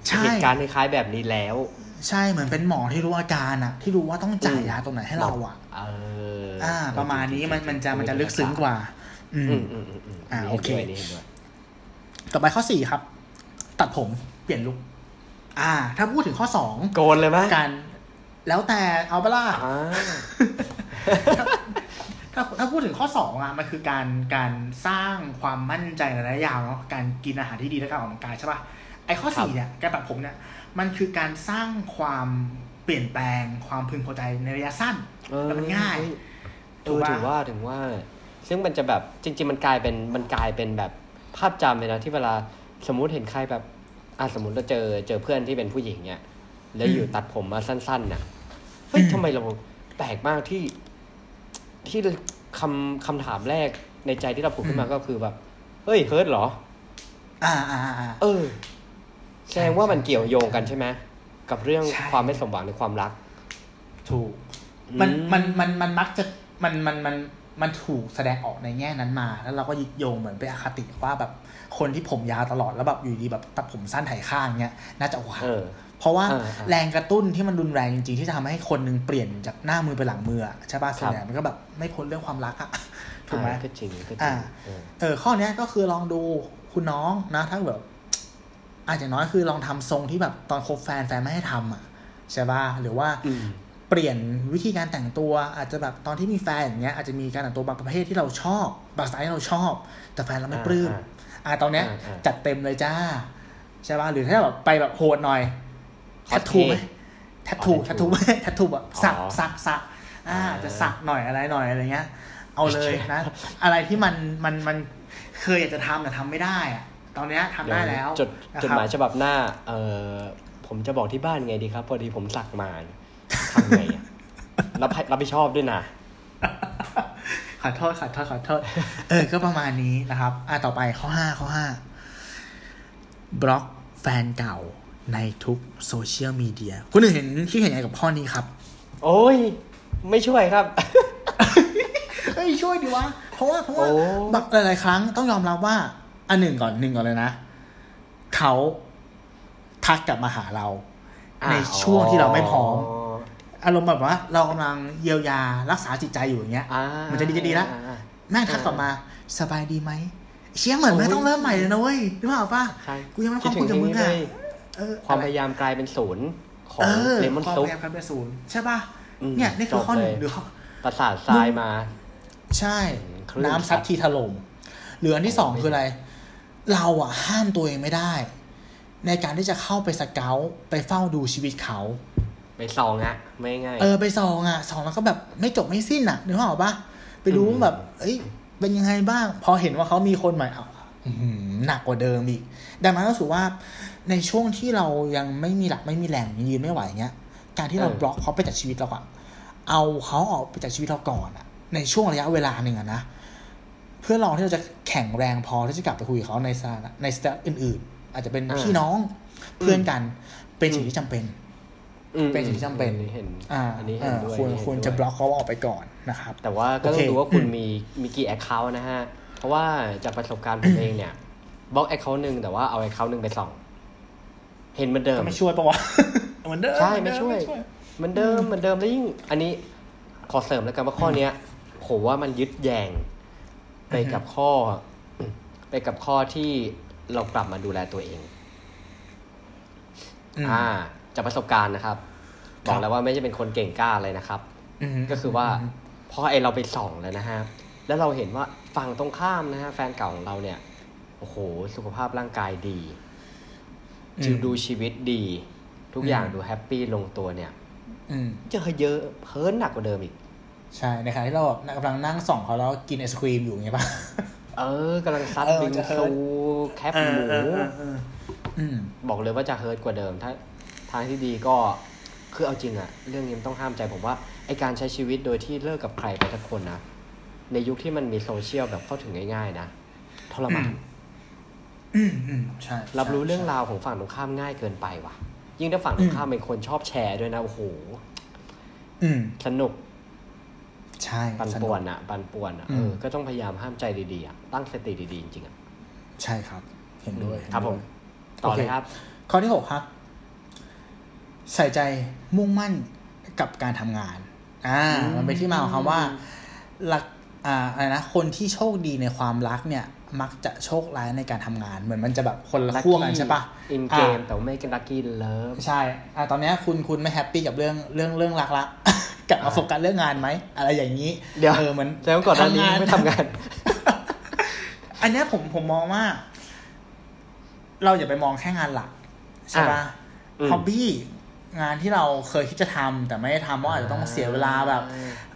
ใช่
เหตุการณ์คล้ายๆแบบนี้แล้ว
ใช่เหมือนเป็นหมอที่รู้อาการอะ ที่รู้ว่าต้องจ่ายยาตรงไหนให้เราอะ
เออ
อ่า ประมาณนี้มันมันจะมันจะลึกซึ้งกว่า อื
อื
ม
มอืมอืมอืม
อ่า
นี่
โอเค
ห็นด้วยนี่เห็นด้วย
ต่อไปข้อสี่ครับ ตัดผมเปลี่ยนลุคอ่า ถ้าพูดถึงข้อสอง
โกนเลยไหม
การแล้วแต่เอาไปะล่ะ
อ่า
ถ้าถ้าพูดถึงข้อสองอะมันคือการการสร้างความมั่นใจในระยะยาวเนาะการกินอาหารที่ดีและการออกกำลังกายใช่ป่ะไอ้ข้อสี่เนี่ยการตัดผมเนี่ยมันคือการสร้างความเปลี่ยนแปลงความพึงพอใจในระยะสั้น
เออ
แล้วมันง่าย
เอ
ถูก
อ
ปะ
ถึงว่าถึงว่า ซึ่งมันจะแบบจริง ๆ มันกลายเป็นมันกลายเป็นแบบภาพจำเลยนะที่เวลาสมมุติเห็นใครแบบอะสมมติเราเจอเจอเพื่อนที่เป็นผู้หญิงเนี่ยแล้วอยู่ตัดผมมาสั้นๆน่ะเฮ้ยทำไมเราแปลกมากที่ ที่คำคำถามแรกในใจที่เราผุดขึ้นมาก็คือแบบ เฮ้ยเฮิร์ตเหรอ
อ่าอ่าอ่า
เออแสดงว่ามันเกี่ยวโยงกันใช่ไหมกับเรื่อง
ใช่
ความไม่สมหวังในความรัก
ถูก มัน
อื
มันมันมันมักจะมันมันมันมันถูกแสดงออกในแง่นั้นมา แล้วเราก็ยึดโยงเหมือนเป็นอคติว่าแบบคนที่ผมยาวตลอดแล้วแบบอยู่ดีแบบตัดผมสั้นไถข้างเนี้ย น่าจะอกหัก
เออ
เพราะว่า
อ่าอ่า
แรงกระตุ้นที่มันรุนแรงจริงๆที่จะทำให้คนหนึงเปลี่ยนจากหน้ามือไปหลังมืออะใช่ป่ะส่วนใหญ่มันก็แบบไม่พ้นเรื่องความรักอะถูกไหม
อ่าก็จริงก็จริ
อ่า
งเออ
เออข้อเนี้ยก็คือลองดูคุณน้องนะถ้าแบบอาจจะอย่างน้อยคือลองทำทรงที่แบบตอนคบแฟนแฟนไม่ให้ทำอะใช่ป่ะหรือว่า
อืม
เปลี่ยนวิธีการแต่งตัวอาจจะแบบตอนที่มีแฟนอย่างเงี้ยอาจจะมีการแต่งตัวบางประเภทที่เราชอบบางสไตล์ที่เราชอบ แต่แฟนเราไม่ปลื้ม
อ่า
อ่าตอนเนี้ย
อ่าอ่า
จัดเต็มเลยจ้าใช่ป่ะหรือถ้าแบบไปแบบโหดหน่อยแท
Cosplay
ททูไหมแทททู
อ๋อ
แทททูไหมแทททูแบบสัก
อ๋อ
สักสักอ่า
อ่า
จะสักหน่อยอะไรหน่อยอะไรเงี้ย เอาเลยนะ อะไรที่มันมันมันเคยอยากจะทำแต่ทำไม่ได้อะตอนเนี้ยทำได้แล้ว
จด
นะ
จด
ครับ
หมายฉบับหน้า เออผมจะบอกที่บ้านไงดีครับ พอดีผมสักมาทำไงอะรับให้รับผิดชอบด้วยนะ
ขอโทษขอโทษขอโทษ เออ ก็ประมาณนี้นะครับ อะต่อไปข้อห้าข้อห้าบล็อกแฟนเก่า ในทุกโซเชียลมีเดียคุณหนึ่งเห็นคิดเห็นยังไงกับข้อนี้ครับ
โอ้ย ไม่ช่วยครับ
เฮ้ยช่วยดีวะ เพราะว่าเพราะว่า
โอ้
แบบหลายๆครั้งต้องยอมรับว่า อันหนึ่งก่อนหนึ่งก่อนเลยนะ เขาทักกลับมาหาเรา ในช่วงที่เราไม่พร้อม อารมณ์แบบว่า เรากำลังเยียวยารักษาจิตใจอยู่อย่างเงี้ย
อ่า
มันจะดีจะดีละ
อ่าอ่า
แม่งทักกลับมา สบายดีไหมเชี่ยเหมือนไม่ต้องเริ่มใหม่เลยนะเว้ยหรือเปล่าป่ะ
ใช่
กูยังไม่ความคุยกับมึง
คิดถึ
อะ
นี่เลย
เออ
ความ
อะไร
พยายามกลายเป็นศูนย์ของ
เออ
เลมอน
ความ
ซุป
พยายามการเป็นศูนย์ใช่ป่ะ
อืม
เนี่ยนี่คือข้อหนึ่ง
จบเลย
หรือข้อ
ประสาททรายมา
ใช่
คลื่น
น้ำซัดทีถล่มหรืออันที่สองคืออะไร เราอะห้ามตัวเองไม่ได้ ในการที่จะเข้าไปสเกลไปเฝ้าดูชีวิตเขา
ไปซองอะไม่ง่าย
เออไปซองอะซองแล้วก็แบบไม่จบไม่สิ้นอะนึกภาพออกปะไปรู้
อืม
แบบ เอ้ย เป็นยังไงบ้าง พอเห็นว่าเขามีคนใหม่เอาอื้อหือหนักกว่าเดิมอีก ดังนั้นก็ถือว่า ในช่วงที่เรายังไม่มีหลักไม่มีแหล่งยืนไม่ไหวเงี้ย การที่เราบล็อกเขาไปจากชีวิตเราอะเอาเขาออกไปจากชีวิตเราก่อนอะในช่วงระยะเวลาหนึ่งอะนะเพื่อรอที่เราจะแข็งแรงพอที่จะกลับไปคุยกับเขาในสถานะใน step อื่น ๆ อาจจะเป็น
อ่า
พี่น้องเพื่อนกันเป็นสิ่งที่จำเป็น
อืม
เป็นสิ่งที่จำเป็น
อันนี้เห็น
อ่า
อันนี้เห็น
อ่า
ด้วย
ควร
อันนี้เห็น
ควร
ด้วย
จะบล็อกเขาออกไปก่อนนะครับ
แต่ว่าก็
โอเคต้
องดูว่าคุณ
อืม
มีมีกี่ account นะฮะ เพราะว่าจากประสบการณ์ผมเองเนี่ยบล็อก account หนึ่งแต่ว่าเอา account หนึ่งไปส่อง เห็นเหมือนเดิม
ก็ไม่ช่วยปะวะเหมือนเดิม
ใช่ไม่ช่วยเหมือนเดิมเหมือนเดิมแล้วยิ่งอันนี้ขอเสริมแล้วกันว่าข้อเนี้ยผมว่ามันยึดแยง ไปกับข้อ ไปกับข้อที่เรากลับมาดูแลตัวเอง
อืม
อ่าจากประสบการณ์นะครับ
ครับ
บอกแล้วว่าไม่ใช่เป็นคนเก่งกล้าเลยนะครับ
ม
ก็คือว่าพอไอเราไปส่องแล้วนะฮะ แล้วเราเห็นว่าฝั่งตรงข้ามนะฮะ แฟนเก่าของเราเนี่ย โอ้โห สุขภาพร่างกายดี
อืม
จิวดูชีวิตดี ทุกอย่าง
อืม
ดู happy ลงตัวเนี่ย
อืม
เจอเยอะเพิ่นหนักกว่าเดิมอีก
ใช่ในขณะที่เราแบบกำลังนั่งส่องเขาแล้วกินไอศครีมอยู่อย่างเงี้ยป่ะ
เออกำลังซัด
เออ
บิงซูแคปหมูจะ hurt
เออเออเอออืม
บอกเลยว่าจะ hurt กว่าเดิม ถ้าทางที่ดีก็คือเอาจริงอะเรื่องนี้มันต้องห้ามใจผมว่าไอการใช้ชีวิตโดยที่เลิกกับใครไปทุกคนนะในยุคที่มันมีโซเชียลแบบเข้าถึงง่ายๆนะทรมาน
อืมอืมใช่
รับรู้เรื่อง
ใช่
ราวของฝั่งตรงข้ามง่ายเกินไปว่ะ ยิ่งถ้าฝั่งตรงข้ามเป็นคนชอบแชร์ด้วยนะโอ้โห
อืม
สนุก
ใช่
ปัน
ส
ป่วน
ก
อะปันป่วนอะ
อื
เอ
ม
อก็ต้องพยายามห้ามใจดีๆอะตั้งสติดีๆจริงๆอะ
ใช่ครับ เห็นด้วย
ครับผม
เห็นด้วย
ต่อเลย
โอเค
ครับ
ข้อที่หกครับ ใส่ใจมุ่งมั่นกับการทำงาน อ่า
อืม
มันเป็นที่มาของคำว่า luck อ่าอะไรนะคนที่โชคดีในความรักเนี่ย มักจะโชคร้ายในการทำงาน เหมือนมันจะแบบคนละขั้วกันใช่ปะ
in game แต่ว่าไม่กัน lucky love
ใช่อ่าตอนเนี้ยคุณคุณไม่ happy กับเรื่องเรื่องเรื่องรักละกลับมา
อ่า
โฟกัสเรื่องงานไหมอะไรอย่างนี้
เดี๋ยว
เออเหมือน
แล้วก่อนหน้านี้ไม่ทำงาน
อันเนี้ยผมผมมองว่า เราอย่าไปมองแค่งานหลักใช่ปะ
อืม
hobby งานที่เราเคยที่จะทำแต่ไม่ได้ทำเพราะอาจจะต้องเสียเวลาแบบ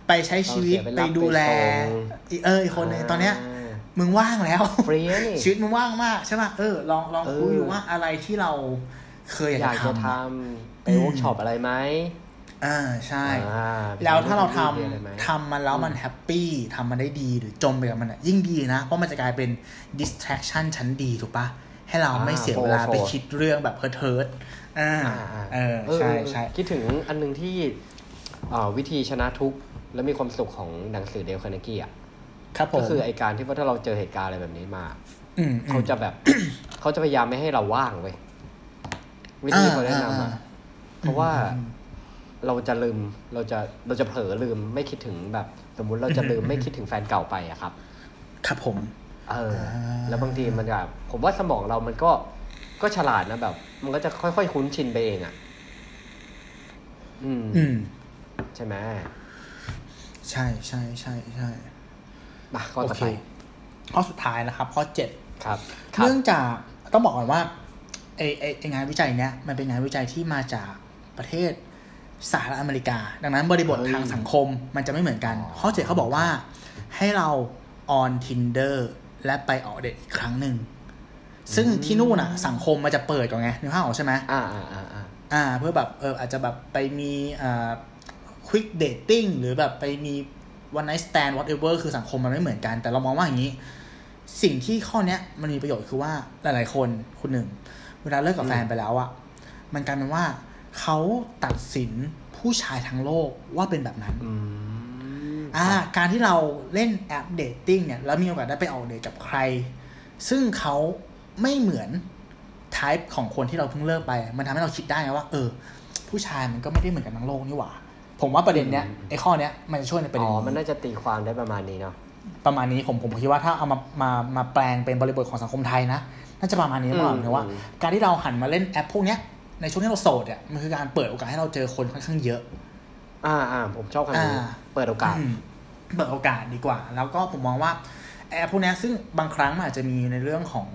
ไปใช้ชีวิต
ต้องเสียเว
ไปดูแล
ไปส่ง
อีเอออีกคนนึงตอนเนี้ย มึงว่างแล้ว
ฟรีนะนี่
ชีวิตมึงว่างมากใช่ป่ะเออลองลอง
เออ
คุยดูว่าอะไรที่เราเคยอ
อยาก
ยาก
จะ
จะ
ท
ทำอะำ
ไปเวิร์กช็อปอะไรไหม
อ่าใช่
อ่า
แล้วถ้าเราทำ
ไปอะไรไหม
ทำมันแล้วมัน happy ทำมันได้ดีหรือจมไปกับมันอะยิ่งดีนะ เพราะมันจะกลายเป็น distraction ชั้นดีถูกปะให้เราไม่เสียเวลาไปคิดเรื่องแบบ hurt hurt อ่า
อ่า
เออใช่ใช่
คิดถึงอันหนึงที่เอ่อวิธีชนะทุกข์และมีความสุขของหนังสือเดลคาร์เนกี้อะ
ครับผม
ก็คือไอการที่ว่าถ้าเราเจอเหตุการณ์อะไรแบบนี้มา
อืม
เขาจะแบบเขาจะพยายามไม่ให้เราว่างเว้ยวิธีที่เขาแนะนำอะเพราะว่าเราจะลืมเราจะเราจะเผลอลืมไม่คิดถึงแบบ สมมุติเราจะลืมไม่คิดถึงแฟนเก่าไปอะครับ
ครับผม
เออ
อ่า
แล้วบางทีมันแบบผมว่าสมองเรามันก็ก็ฉลาดนะแบบ มันก็จะค่อยๆคุ้นชินไปเองอะ อืม
อืม
ใช่ไหม
ใช่ใช่ใช่ใช่
มาข้อ
โอ
ต่อ
เค
ไป
ข้อสุดท้ายนะครับ ข้อเจ็ด
ครับครับ
เนื่องจากต้องบอกก่อนว่าไอไอไองานวิจัยเนี้ยมันเป็นงานวิจัยที่มาจากประเทศสหรัฐอเมริกา ดังนั้นบริบททางสังคมมันจะไม่เหมือนกัน ข้อเจ็ดเขาบอกว่าให้เรา on Tinder และไปออกเดทอีกครั้งหนึ่ง ซึ่งที่นู่นอะ สังคมมันจะเปิดก่อนไงนึกภาพออกใช่ไหม
อ่าอ่าอ่าอ่า
อ่าเพื่อแบบเอออาจจะแบบไปมีอ่า quick dating หรือแบบไปมี one night stand whatever คือสังคมมันไม่เหมือนกัน แต่เรามองว่าอย่างนี้ สิ่งที่ข้อเนี้ยมันมีประโยชน์คือว่าหลาย ๆ คนคุณหนึ่ง เวลาเลิกกับแฟนไปแล้วอะมันกลายเป็นว่าเขาตัดสินผู้ชายทั้งโลกว่าเป็นแบบนั้น
อืม
อ่า การที่เราเล่นแอป dating เนี่ย แล้วมีโอกาสได้ไปออกเดทกับใคร ซึ่งเขาไม่เหมือน type ของคนที่เราเพิ่งเลิกไป มันทำให้เราคิดได้ไงว่า เออ ผู้ชายมันก็ไม่ได้เหมือนกันทั้งโลกนี่หว่า ผมว่าประเด็นเนี้ย
อืม
ไอ้ข้อเนี้ยมันจะช่วยในประเด็น
อ๋อ
นี้
มันน่าจะตีความได้ประมาณนี้เนาะ
ประมาณนี้ผมผมคิดว่าถ้าเอามามามาแปลงเป็นบริบทของสังคมไทยนะน่าจะประมาณนี้มากกว่า
อืม
เพราะว่า
อืม
การที่เราหันมาเล่นแอปพวกเนี้ยในช่วงที่เราโสดอะมันคือการเปิดโอกาสให้เราเจอคนค่อนข้างเยอะ
อ่าอ่าผมชอบคำนี้
อ่า
เปิดโอกาส
อืมเปิดโอกาสดีกว่า แล้วก็ผมมองว่าแอปพวกเนี้ยซึ่งบางครั้งมันอาจจะมีในเรื่องของ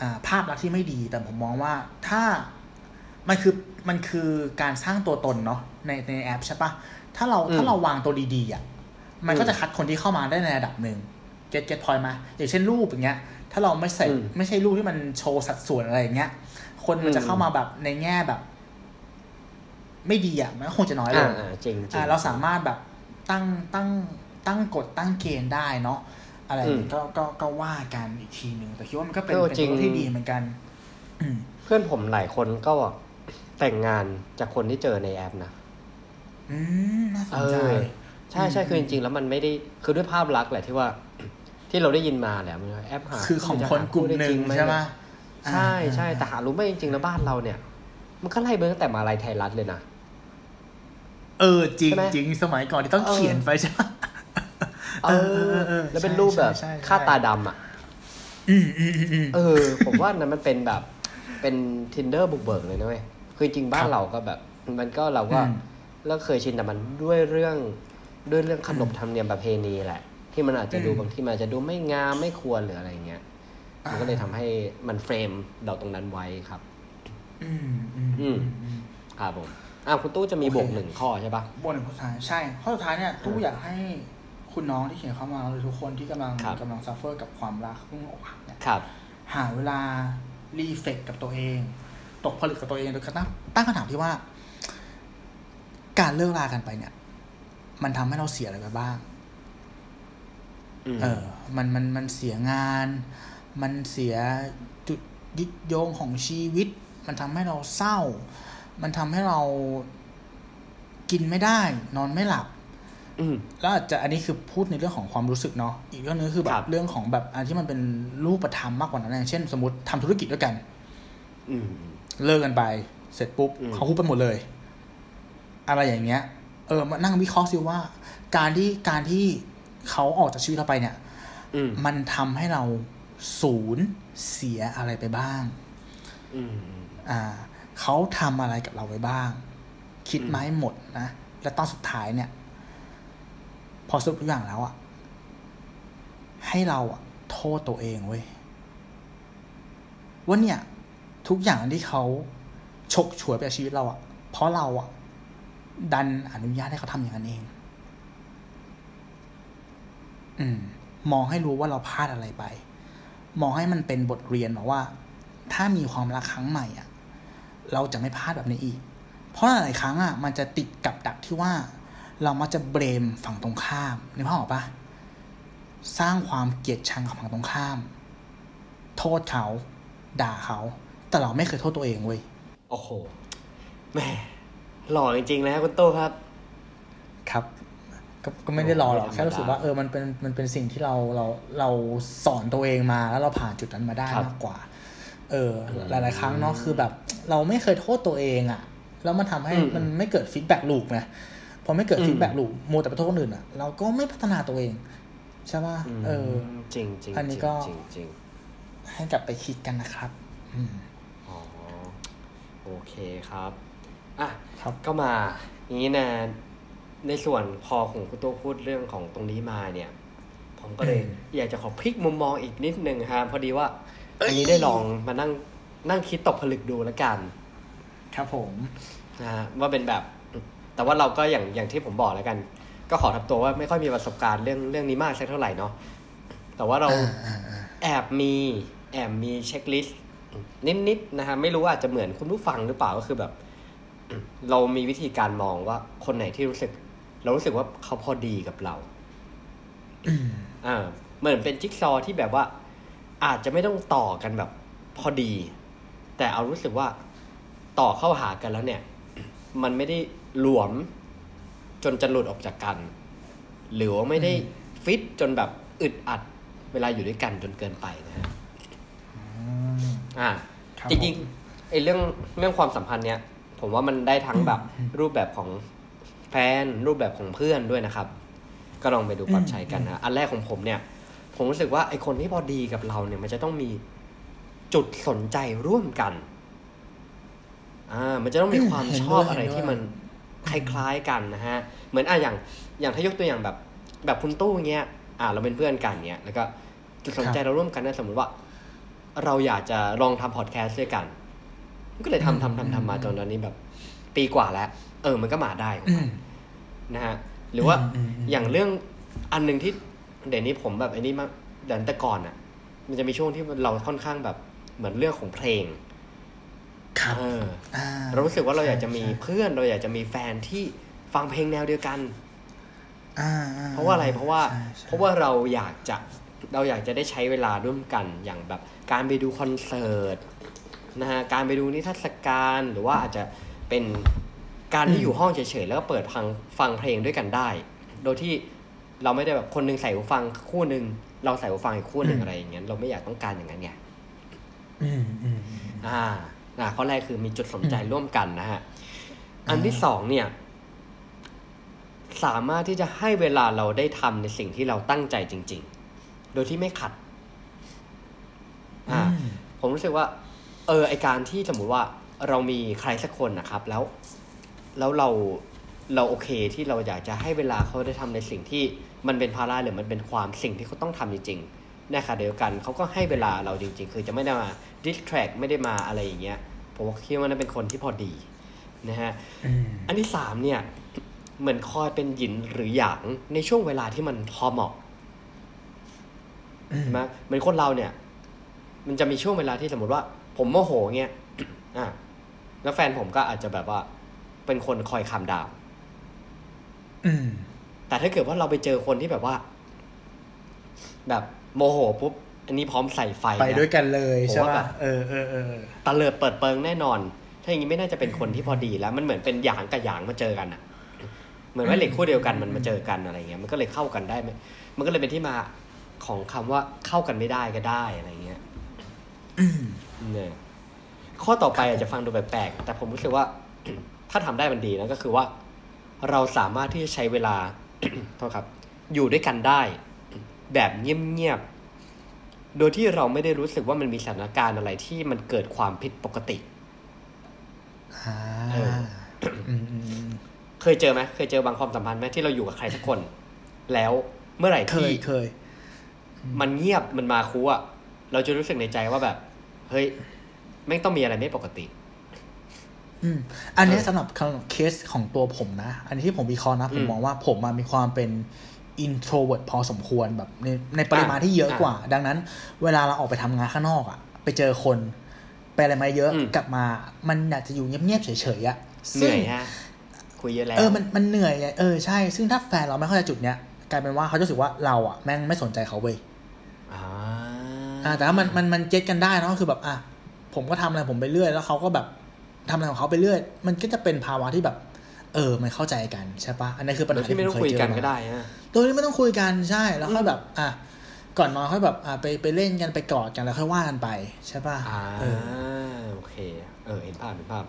อาภาพลักษณ์ที่ไม่ดี แต่ผมมองว่าถ้า มันคือมันคือการสร้างตัวตนเนาะในในแอปใช่ปะถ้าเรา
อืม
ถ้าเราวางตัวดีๆอะมัน
อืม
ก็จะคัดคนที่เข้ามาได้ในระดับหนึ่งเก็ตเก็ตพอยมาอย่างเช่นรูปอย่างเงี้ย ถ้าเราไม่ใส่
อืม
ไม่ใช่รูปที่มันโชว์สัดส่วนอะไรอย่างเงี้ย คนมันจะ
อืม
เข้ามาแบบในแง่แบบ ไม่ดีอะมันก็คงจะน้อยล
อ่างอ่าจริงจริง
อ่าเราสามารถแบบตั้งตั้งตั้งกฎตั้งเกณฑ์ได้เนาะอะไรอย่างงี้
อืม
ก็ก็ก็ว่ากันอีกทีหนึ่งแต่คิดว่ามันก็เป็น
เออ
เป็น
จริง
ตัวที่ดีเหมือนกันอืม
เพื่อนผมหลายคนก็ แต่งงานจากคนที่เจอในแอปนะ
อืมน่าสนใจ
เออใช่ใช่
อืม
คือจริงๆ แล้วมันไม่ได้คือด้วยภาพลักษณ์แหละที่ว่าที่เราได้ยินมาแหละมันว่าแอปหา
คือของ
จะ
คน
หาก
ลุ่ม
ได้
หนึ่
จ
ง
ริไใช่
ไหม
ใช่ใช่
อ่า
แต่หารู้ไหมจริงๆแล้วบ้านเราเนี่ย มันก็ไล่เบอร์ตั้งแต่มาลายไทยรัฐเลยนะ
เออจริง
ใช่ไหม
จริงสมัยก่อนที่ต้อง
เออ
เขียนไปใช่ไหม
เออ แล้วเป็นรูปแบบ
ใช่ใช่ใช่
ค่าตาดำอะ
อืมอืมอืมอืม
เออ ผมว่านั้นมันเป็นแบบเป็น tinder บุกเบิกเลยนะเว้ย คือจริงบ้า
คนรับ
เราก็แบบ มันก็เราก็
อืม
เราเคยชินแต่มันด้วยเรื่องด้วยเรื่องขนบธรรมเนียมประเพณีแหละ ที่มันอาจจะดู
อืม
บางที่มันอาจจะดูไม่งามไม่ควรหรืออะไรเงี้ยมันก็เลยทำให้มัน frame เราตรงนั้นไว้ครับ
อืมอืม
อืม
อืม
ครับผมอะคุณตู้จะมี
โอเค
บวกหนึ่งข้อใช่ปะ
บวกหนึ่งข้อสุดท้ายใช่ ข้อสุดท้ายเนี่ยตู้อยากให้คุณน้องที่เขียนเข้ามาหรือทุกคนที่กำลัง
ครับ
กำลัง suffer กับความรักเพิ่งอกหักเนี่ย
ครับ
หาเวลารีเฟกกับตัวเอง ตกผลึกกับตัวเองโดยการตั้งตั้งคำถามที่ว่า การเลิกลากันไปเนี่ย มันทำให้เราเสียอะไรไปบ้าง
อืม
เออ มันมันมันเสียงาน มันเสียจุดยึดโยงของชีวิต มันทำให้เราเศร้า มันทำให้เรากินไม่ได้ นอนไม่หลับ
อืม
แล้วอาจจะอันนี้คือพูดในเรื่องของความรู้สึกเนาะอีกเรื่องนึงคือแบ
ครับบ
เรื่องของแบบอันที่มันเป็นรูปธรรมมากกว่านั้นอย่างเช่น สมมติทำธุรกิจด้วยกัน
อืม
เลิกกันไป เสร็จปุ๊บ
อืม
เขาคุบไปหมดเลย อะไรอย่างเงี้ย เออมานั่งวิเคราะห์ซิว่า การที่การที่เขาออกจากชีวิตเราไปเนี่ย
อืม
มันทำให้เราสูญเสียอะไรไปบ้าง
อืม
อ่า เขาทำอะไรกับเราไปบ้าง คิดมาให้หมดนะ และตอนสุดท้ายเนี่ย พอสรุปทุกอย่างแล้วอะให้เราอะโทษตัวเองเว้ยว่าเนี่ย ทุกอย่างที่เขาฉกฉวยไปชีวิตเราอะเพราะเราอะดันอนุญาตให้เขาทำอย่างนั้นเอง อืม มองให้รู้ว่าเราพลาดอะไรไป มองให้มันเป็นบทเรียนมาว่า ถ้ามีความรักครั้งใหม่อะเราจะไม่พลาดแบบนี้อีก เพราะหลายๆครั้งอะมันจะติดกับดักที่ว่า เรามักจะเบรมฝั่งตรงข้ามนึกภาพออกปะสร้างความเกลียดชังกับฝั่งตรงข้าม โทษเขา ด่าเขา แต่เราไม่เคยโทษตัวเองเว้ย
โอ้โหแหม่หล่อจริงๆแล้วคุณตู้ครับ
ครับก็ก็ไม่ได้รอหรอก
ไม่ธรรมดา
แค่รู้สึกว่าเออมันเป็นมันเป็นสิ่งที่เราเราเราสอนตัวเองมาแล้วเราผ่านจุดนั้นมาได้
ครับ
มากกว่า เออ
อืม
หลาย ๆ ครั้งเนาะคือแบบ เราไม่เคยโทษตัวเองอะแล้วมันทำให้
อืม
มันไม่เกิด feedback loop ไงพอไม่เกิด
อืม
feedback loop มัวแต่ไปโทษคนอื่นอะเราก็ไม่พัฒนาตัวเอง ใช่ป่ะเออ
จริงจริง
อันนี้ก็
จริงจริง
ให้กลับไปคิดกันนะครับ อืม
อ๋อ โอเคครับอะ
ครับ
ก็มาอย่างนี้นะในส่วนพอของคุณตู้พูดเรื่องของตรงนี้มาเนี่ย ผมก็เลย
อืม
อยากจะขอพลิกมุมมองอีกนิดนึงครับพอดีว่าอันนี้ได้ลองมานั่งนั่งคิดตกผลึกดูแล้วกัน
ครับผม
นะฮะว่าเป็นแบบ แต่ว่าเราก็อย่างอย่างที่ผมบอกแล้วกัน ก็ขอทับตัวว่าไม่ค่อยมีประสบการณ์เรื่องเรื่องนี้มากสักเท่าไหร่เนาะแต่ว่าเรา
อ่าอ่า
แอบมีแอบมีเช็คลิสต์ นิดๆนะฮะไม่รู้ว่าอาจจะเหมือนคุณผู้ฟังหรือเปล่าก็คือแบบ เรามีวิธีการมองว่าคนไหนที่รู้สึก เรารู้สึกว่าเขาพอดีกับเรา
อืม
อ่าเหมือนเป็นจิ๊กซอว์ที่แบบว่า อาจจะไม่ต้องต่อกันแบบ พอดี แต่เอารู้สึกว่าต่อเข้าหากันแล้วเนี่ย มันไม่ได้หลวมจนจะหลุดออกจากกัน หรือว่าไม่ได้ฟิตจนแบบอึดอัดเวลาอยู่ด้วยกันจนเกินไปนะฮะ
อืม
อ่า
ครับ
จริง
ผม
ๆไอ้เรื่องเรื่องความสัมพันธ์เนี่ยผมว่ามันได้ทั้งแบบรูปแบบของแฟนรูปแบบของเพื่อนด้วยนะครับ ก็ลองไปดูปรับใช้กันนะอันแรกของผมเนี่ย ผมรู้สึกว่าไอคนที่พอดีกับเราเนี่ย มันจะต้องมีจุดสนใจร่วมกัน อ่า มันจะต้องมีความ
เห็น
ช
ด้วย
อบอะไร
เห็นด้วย
ที่มันคล้ายๆกันนะฮะ เหมือนอะอย่างอย่างถ้ายกตัวอย่างแบบแบบคุณตู้เงี้ย อ่า เราเป็นเพื่อนกันเนี้ยแล้วก็จุดสนใจเราร่วมกันนะสมมติว่า เราอยากจะลองทำพอดแคสต์ด้วยกันก็เลยทำทำทำทำมาจนตอนนี้แบบ ปีกว่าแล้ว เออมันก็มาได้ของ
อื
มัน
ม
นะฮะหรือว่า
อืมอืมอืม
อย่างเรื่องอันหนึ่งที่เดี๋ยวนี้ผมแบบไอ้นี่มากเดี๋ยวแต่ก่อนอะ มันจะมีช่วงที่เราค่อนข้างแบบเหมือนเรื่องของเพลง
ครับ
เออ
อ่า
เรารู้สึกว่าเราอยากจะมี
ใช่
เพื่อนเราอยากจะมีแฟนที่ฟังเพลงแนวเดียวกัน
อ่าอ่
เพราะว่าอะไรเพราะว่า
ใช่ใช่
เพราะว่าเราอยากจะ เราอยากจะได้ใช้เวลาร่วมกันอย่างแบบการไปดูคอนเสิร์ตนะฮะการไปดูนิทรรศการหรือว่าอาจจะเป็นการที่อยู่ห้องเฉยๆแล้วก็เปิดฟังฟังเพลงด้วยกันได้ โดยที่เราไม่ได้แบบคนหนึงใส่หูฟังคู่หนึ่งเราใส่หูฟังอีกคู่หนึ่งอะไรอย่างเงี้ยเราไม่อยากต้องการอย่างนั้นไง
อืมอืมอืม
อ่านะข้อแรกคือมีจุดสนใจร่วมกันนะฮะ อันที่สองเนี่ย สามารถที่จะให้เวลาเราได้ทำในสิ่งที่เราตั้งใจจริง ๆ โดยที่ไม่ขัด อ่า
อืม
ผมรู้สึกว่า เออ ไอการที่สมมุติว่าเรามีใครสักคนนะครับ แล้ว แล้วเรา เราโอเคที่เราอยากจะให้เวลาเขาได้ทำในสิ่งที่มันเป็นภาระหรือมันเป็นความสิ่งที่เขาต้องทำจริงๆในขณะเดียวกันเขาก็ให้เวลาเราจริง ๆ คือจะไม่ได้มา distract ไม่ได้มาอะไรอย่างเงี้ย ผมคิดว่านั่นเป็นคนที่พอดีนะฮะ
อืม
อันที่สามเนี่ย เหมือนคอยเป็นหยินหรือหยางในช่วงเวลาที่มันพอเหมาะ
อืม
ใช่ไหมเหมือนคนเราเนี่ย มันจะมีช่วงเวลาที่สมมติว่า ผมโมโหเงี้ยอะแล้วแฟนผมก็อาจจะแบบว่า เป็นคนคอยคำดาว
อืม
แต่ถ้าเกิดว่าเราไปเจอคนที่แบบว่า แบบโมโหปุ๊บอันนี้พร้อมใส่ไฟ
ไป
นะ
ด้วยกันเลย
ผม
ใช่
ว่าแบ
ป่ะ
บ
เออเออเออ
ตะเลิดเปิดเปิงแน่นอน ถ้าอย่างนี้ไม่น่าจะเป็นคนที่พอดีแล้ว มันเหมือนเป็นหยางกับหยางมาเจอกันอะเหมือนว่าเหล็กคู่เดียวกันมันมาเจอกันอะไรเงี้ยมันก็เลยเข้ากันได้ไหมมันก็เลยเป็นที่มา ของคำว่าเข้ากันไม่ได้ก็ได้อะไรเงี้ย
อืม
เนี่ยข้อต่อไปอาจจะฟังดูแปลกๆแต่ผมรู้สึกว่า ถ้าทำได้มันดีนะก็คือว่า เราสามารถที่จะใช้เวลาโทษครับ อยู่ด้วยกันได้ แบบเงียบๆโดยที่เราไม่ได้รู้สึกว่ามันมีสถานการณ์อะไรที่มันเกิดความผิดปกติ
อ่า
เออ
อืมอืมอืม
เคยเจอไหมเคยเจอบางความสัมพันธ์ไหมที่เราอยู่กับใครสักคน แล้วเมื่อไหร่
เค
ที่
ยเคย
มันเงียบมันมาคูอะเราจะรู้สึกในใจว่าแบบ เฮ้ยไม่งต้องมีอะไรไม่ปกติ
อืม อันเนี้ย
เออ
สำหรับเคสของตัวผมนะ อันนี้ที่ผมวิเคราะห์นะ ผม
อืม
มองว่าผมอะมีความเป็น introvert พอสมควรแบบในในปริมาณที่เยอะ
อะ
กว่า ดังนั้น เวลาเราออกไปทำงานข้างนอกอะไปเจอคนไปอะไรมาเยอะ
อืม
กลับมา มันอยากจะอยู่เงียบๆเฉยๆอะ
เหนื่อย
ซึ่ง
ฮะคุยเยอะแล้ว
เออมันมันเหนื่อยไงเออใช่ซึ่งถ้าแฟนเราไม่เข้าใจจุดเนี้ยกลายเป็นว่าเขาจะรู้สึกว่าเราอะแม่งไม่สนใจเขาเว้ย
อ่า
อ่าแต่ถ้ามันมันมันเก็ตกันได้เนอะก็คือแบบอะผมก็ทำอะไรผมไปเรื่อย แล้วเขาก็แบบทำอะไรของเขาไปเรื่อย มันก็จะเป็นภาวะที่แบบ เออ มันเข้าใจกันใช่ปะอันนี้คือปัญ
โดย
หา
ที่ไม่ต้อง
ผ
คุย
เจ
กัน
มา
ก็ได้ฮะ
โดยที่ไม่ต้องคุยกันใช่แล้วค่อยแบบ อะก่อนนอนค่อยแบบอะไปไปเล่นกันไปกอดกันแล้วค่อยว่ากันไปใช่ปะ
อ่า
เออ
โอเค เออ เห็นภาพเห็นภาพ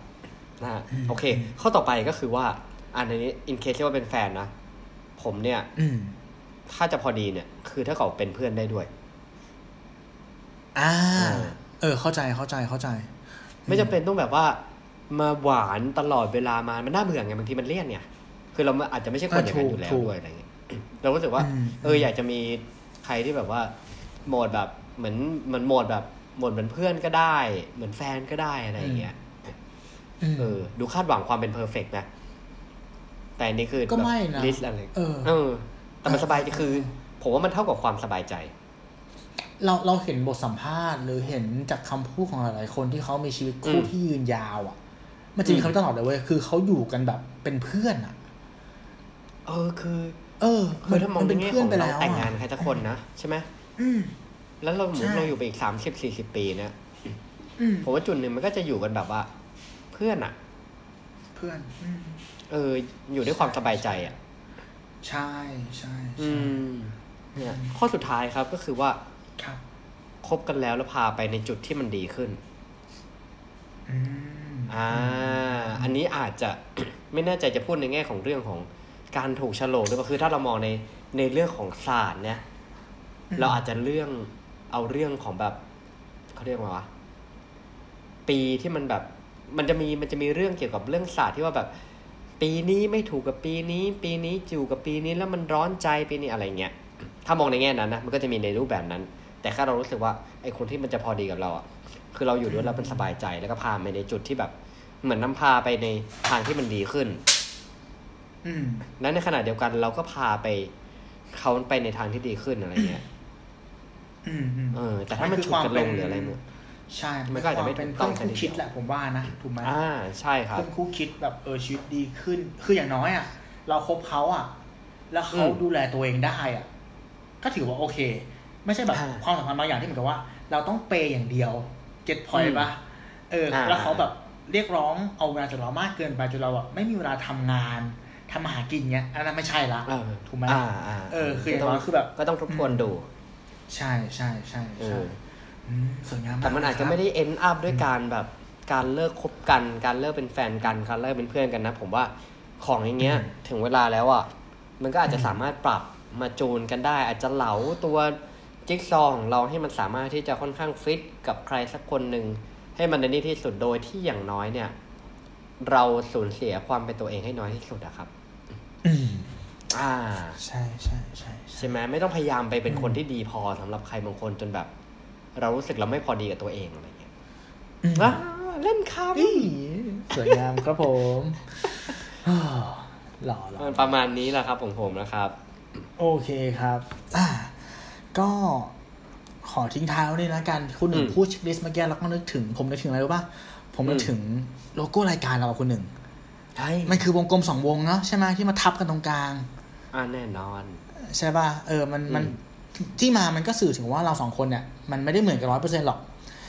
นะฮะ
อืม
โอเค ข้อต่อไปก็คือว่า อันนี้ in case ที่ว่าเป็นแฟนนะผมเนี่ย
อืม
ถ้าจะพอดีเนี่ย คือถ้าเขาเป็นเพื่อนได้ด้วย
อ่า
เออ
เออ เข้าใจเข้าใจเข้าใจ
ไม่จำเป็นต้องแบบว่ามาหวานตลอดเวลามามันน่าเบื่อไงบางทีมันเลี่ยนเนี่ย คือเราอาจจะไม่ใช่คนอย่างนั้นอยู่แล้ว
ถูก
ด้วยอะไรเงี้ยเราก็รู้สึกว่า
อืม
เอออยากจะมีใครที่แบบว่าโหมดแบบเหมือนเหมือนโหมดแบบโหมดเหมือนเพื่อนก็ได้ เหมือนแฟนก็ได้อะไรอย่างเงี้ย
ม
เออ ดูคาดหวังความเป็นเพอร์เฟกนะแต่อันนี้คือ
ก็ไม่นะ
ลิสอะไร
เออ
เออแต่มันสบายใจ
เออ
คือ ผมว่ามันเท่ากับความสบายใจ
เราเราเห็นบทสัมภาษณ์ หรือเห็นจากคำพูดของหลายๆคนที่เขามีชีวิตคู่
อืม
ที่ยืนยาวอะ มันจะมี
อืม
คำตลอดเลยเว้ยคือเขาอยู่กันแบบเป็นเพื่อนอะ
เออคือ
เออ
คือถ้ามอง
น
ใน
เป็น
แง่
เพื่อ
ข
น
อง
ไป
เรา
แล้ว
แต่งงาน
อะ
ใครสักคนนะใช่ไหม
อืม
แล้วเราหมุน
ใช่
เราอยู่ไปอีกสามสิบสี่สิบปีเนี่ย
อืม
ผมว่าจุดหนึ่งมันก็จะอยู่กันแบบว่า เพื่อนอะ
เพื่อนอืม
เออ อยู่ด้วยความสบายใจอะ
ใช่ใช่
อื
ใช่
มเนี่ยข้อสุดท้ายครับก็คือว่า
ครับ
คบกันแล้วแล้วพาไปในจุดที่มันดีขึ้น
อืม
อ่า อันนี้อาจจะไม่แน่ใจจะพูดในแง่ของเรื่องของการถูกโฉลกหรือเปล่าคือถ้าเรามองในในเรื่องของศาสตร์เนี่ย เราอาจจะเรื่องเอาเรื่องของแบบเขาเรียกว่าปีที่มันแบบ มันจะมีมันจะมีเรื่องเกี่ยวกับเรื่องศาสตร์ที่ว่าแบบ ปีนี้ไม่ถูกกับปีนี้ ปีนี้จูกับปีนี้แล้วมันร้อนใจปีนี้อะไรเงี้ยถ้ามองในแง่นั้นนะมันก็จะมีในรูปแบบนั้น แต่แค่เรารู้สึกว่าไอ้คนที่มันจะพอดีกับเราอะคือเราอยู่ด้วยแล้วมันสบายใจแล้วก็พาไปในจุดที่แบบ เหมือนนำพาไปในทางที่มันดีขึ้น
อืม
และในขณะเดียวกันเราก็พาไปเขาไปในทางที่ดีขึ้นอะไรเงี้ย
อืมอืม
เออ แต่ถ้ามันฉุดกันลงหรืออะไรเนี่ย
ใช่
มันก็อาจจะไม่
เป็น
ถูกต้
เพื่
อ
องนคู่คิดแหละผมว่านะถูกไหม
อ่าใช่ครับ
เพื่อนคู่คิดแบบเออชีวิตดีขึ้น คืออย่างน้อยอะ เราคบเขาอะ แล้วเขา
อืม
ดูแลตัวเองได้อะ ก็ถือว่าโอเค ไม่ใช่แบบ
อ่า
ความสัมพันธ์บางอย่างที่เหมือนกับว่า เราต้องเปย์อย่างเดียวเก็ตพอย
อื
ต์
ม
ปะเออ
อ่า
แล้วเขาแบบเรียกร้องเอาเวลาจากเรามากเกินไปจนเราแบบไม่มีเวลาทำงานทำมาหากินเงี้ยอันนั้นไม่ใช่ละ
เออ
ถูกไหม
อ่าอ่า
เออ คืออย่างน้อยคือแบบ
ก็ต้องทบทวนดู
ใช่ใช่ใช่
เอ
ใช่
อ
อืมสวยงามก
แต่มันอาจจะไม่ได้ end up ด้วยการแบบการเลิกคบกัน การเลิกเป็นแฟนกันการเลิกเป็นเพื่อนกันนะ ผมว่าของอย่างเงี้ย ถึงเวลาแล้วอะมันก็อาจจะสามารถปรับมาจูนกันได้ อาจจะเหลาตัว จิ๊กซอว์ของเราให้มันสามารถที่จะค่อนข้างฟิตกับใครสักคนหนึ่งให้มันในนี้ที่สุดโดยที่อย่างน้อยเนี่ย เราสูญเสียความเป็นตัวเองให้น้อยที่สุดอะครับ
อืม
อ่า
ใช่ใช่ใช่ใช่
ใช่ไหมไม่ต้องพยายามไปเป็นคนที่ดีพอสำหรับใครบางคนจนแบบ เรารู้สึกเราไม่พอดีกับตัวเองอะไรเงี้ย
อืม
อ่าเล่นค
อี้สวยงามครับผมอ้าวหล่อหล่อำ
ประมาณนี้แหละครับของผมนะครับ
โอเคครับอ่า ก็ขอทิ้งท้ายไว้นี่แล้วกัน คุณหนึ่ง
อืม
พูดเช็คลิสต์เมื่อกี้แล้วก็นึกถึง ผมนึกถึงอะไรรู้ป่ะ ผมนึก
อืม
ถึงโลโก้รายการเราอะคุณหนึ่ง
ใช่
มันคือวงกลมสองวงเนาะใช่ไหมที่มาทับกันตรงกลาง
อ่าแน่นอน
ใช่ป่ะ เออมันมัน
อืม
ที่มามันก็สื่อถึงว่าเราสองคนเนี่ย มันไม่ได้เหมือนกันร้อยเปอร์เซ็นต์หรอก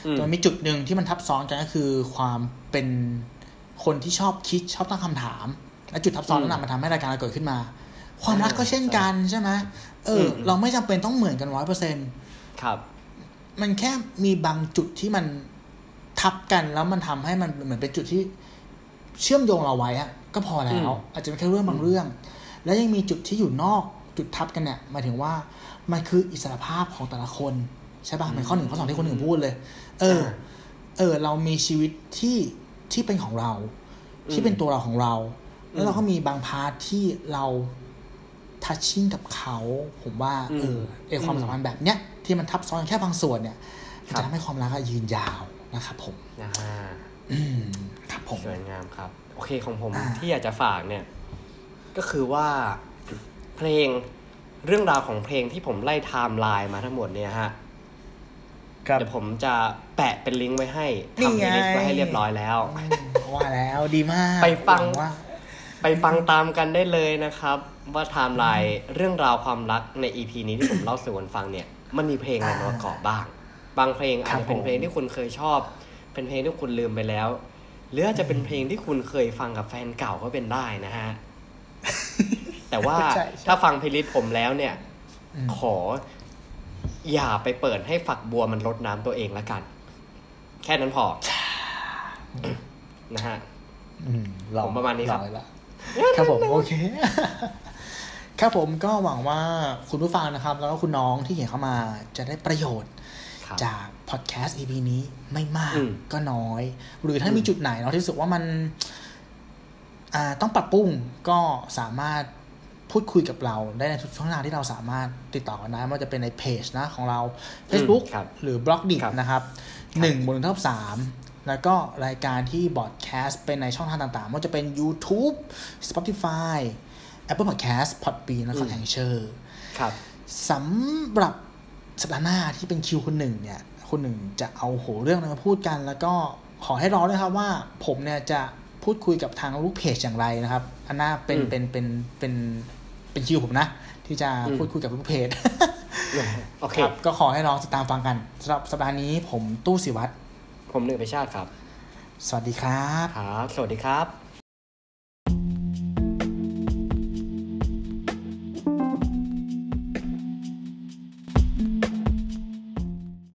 อืม
แต่มันมีจุดหนึ่งที่มันทับซ้อนกันก็คือความเป็นคนที่ชอบคิดชอบตั้งคำถาม และจุดทับซ้อนนั้นนะมันทำให้รายการเราเกิดขึ้นมา ความรักก็เช่นกันใช่ไหม เอออ
ม
เราไม่จำเป็นต้องเหมือนกันร้อยเปอร์เซ็นต์
ครับ
มันแค่มีบางจุดที่มันทับกันแล้วมันทำให้มันเหมือนเป็นจุดที่เชื่อมโยงเราไว้อะก็พอแล้ว
อืม
อาจจะเป็นแค่เรื่องบางเรื่อง แล้วยังมีจุดที่อยู่นอกจุดทับกันเนี่ยหมายถึงว่ามันคืออิสรภาพของแต่ละคนใช่ป่ะเหมือนข้อหนึ่งข้อสองที่คนหนึ่งพูดเลย เออ เออ เรามีชีวิตที่ที่เป็นของเรา ที่เป็นตัวเราของเรา แล้วเราก็มีบางพาร์ทที่เรา touching กับเขาผมว่า
อืม
เออไอความสัมพันธ์แบบเนี้ยที่มันทับซ้อนแค่บางส่วนเนี่ย
ครับ
จะทำให้ความรักอะยืนยาวนะครับผม
นะฮะ
อืมครับผม
สวยงามครับ โอเคของผม
อ่า
ที่อยากจะฝากเนี่ย ก็คือว่าเพลงเรื่องราวของเพลงที่ผมไล่ไทม์ไลน์มาทั้งหมดเนี่ยฮะ
ครับ
เดี๋ยวผมจะแปะเป็นลิงก์ไว้ให้
นี่
ทำ
ไง
playlist ไว้ให้เรียบร้อยแล้ว
อืมว่าแล้วดีมาก
ไปฟัง
หวัว่า
ไปฟังตามกันได้เลยนะครับ ว่าไทม์ไลน์เรื่องราวความรักใน EP นี้ที่ผมเล่าสู่กันฟังเนี่ย มันมีเพลงอะไรมาประกอบบ้าง บางเพลงอาจจะเป็นเพลงที่คุณเคยชอบ เป็นเพลงที่คุณลืมไปแล้ว หรืออาจจะเป็นเพลงที่คุณเคยฟังกับแฟนเก่าก็เป็นได้นะฮะ แต่ว่า
ใช่ใช่
ถ้าฟัง playlist ผมแล้วเนี่ย
อืม
ขอ อย่าไปเปิดให้ฝักบัวมันรดน้ำตัวเองละกัน แค่นั้นพอ นะฮะ
อืมหล่อ
ผมประมาณนี้ครับ
หล่อละครับผมโอเค ครับผมก็หวังว่าคุณผู้ฟังนะครับ แล้วก็คุณน้องที่เขียนเข้ามาจะได้ประโยชน์
ครับ
จากพอดแคสต์ EP นี้ไม่มาก
อืม
ก็น้อย หรือถ้า
อืม
มีจุดไหนเนาะที่รู้สึกว่ามันอ่าต้องปรับปรุงก็สามารถพูดคุยกับเราได้ในทุกช่องทางที่เราสามารถติดต่อกันได้ไม่ว่าจะเป็นในเพจนะของเรา Facebook
อืมครับ
หรือบล็อกดิ
ครับ
นะครับหนึ่งบนท็อปสามแล้วก็รายการที่บอดแคสต์เป็นในช่องทางต่างๆไม่ว่าจะเป็น YouTube Spotify Apple Podcast Podbean และ c o n t e n t u r
ครับ
สำหรับสัปดาห์หน้าที่เป็นคิวคนหนึ่งเนี่ยคนหนึ่งจะเอาโหเรื่องอะไรมาพูดกัน แล้วก็ขอให้รอด้วยครับว่า ผมเนี่ยจะพูดคุยกับทางลูกเพจอย่างไรนะครับ อันน่าเป็น
อืม
เป็นเป็นเป็นเป็นคิวผมนะ ที่จะ
อืม
พูดคุยกับลูกเพจ
โอเค
ครับก็ขอให้ลองติดตามฟังกันสำหรับสัปดาห์นี้ผมตู้สิวัตร
ผมหนึ่งไปชาติครับ
สวัสดีครับ
ครับสวัสดีครับ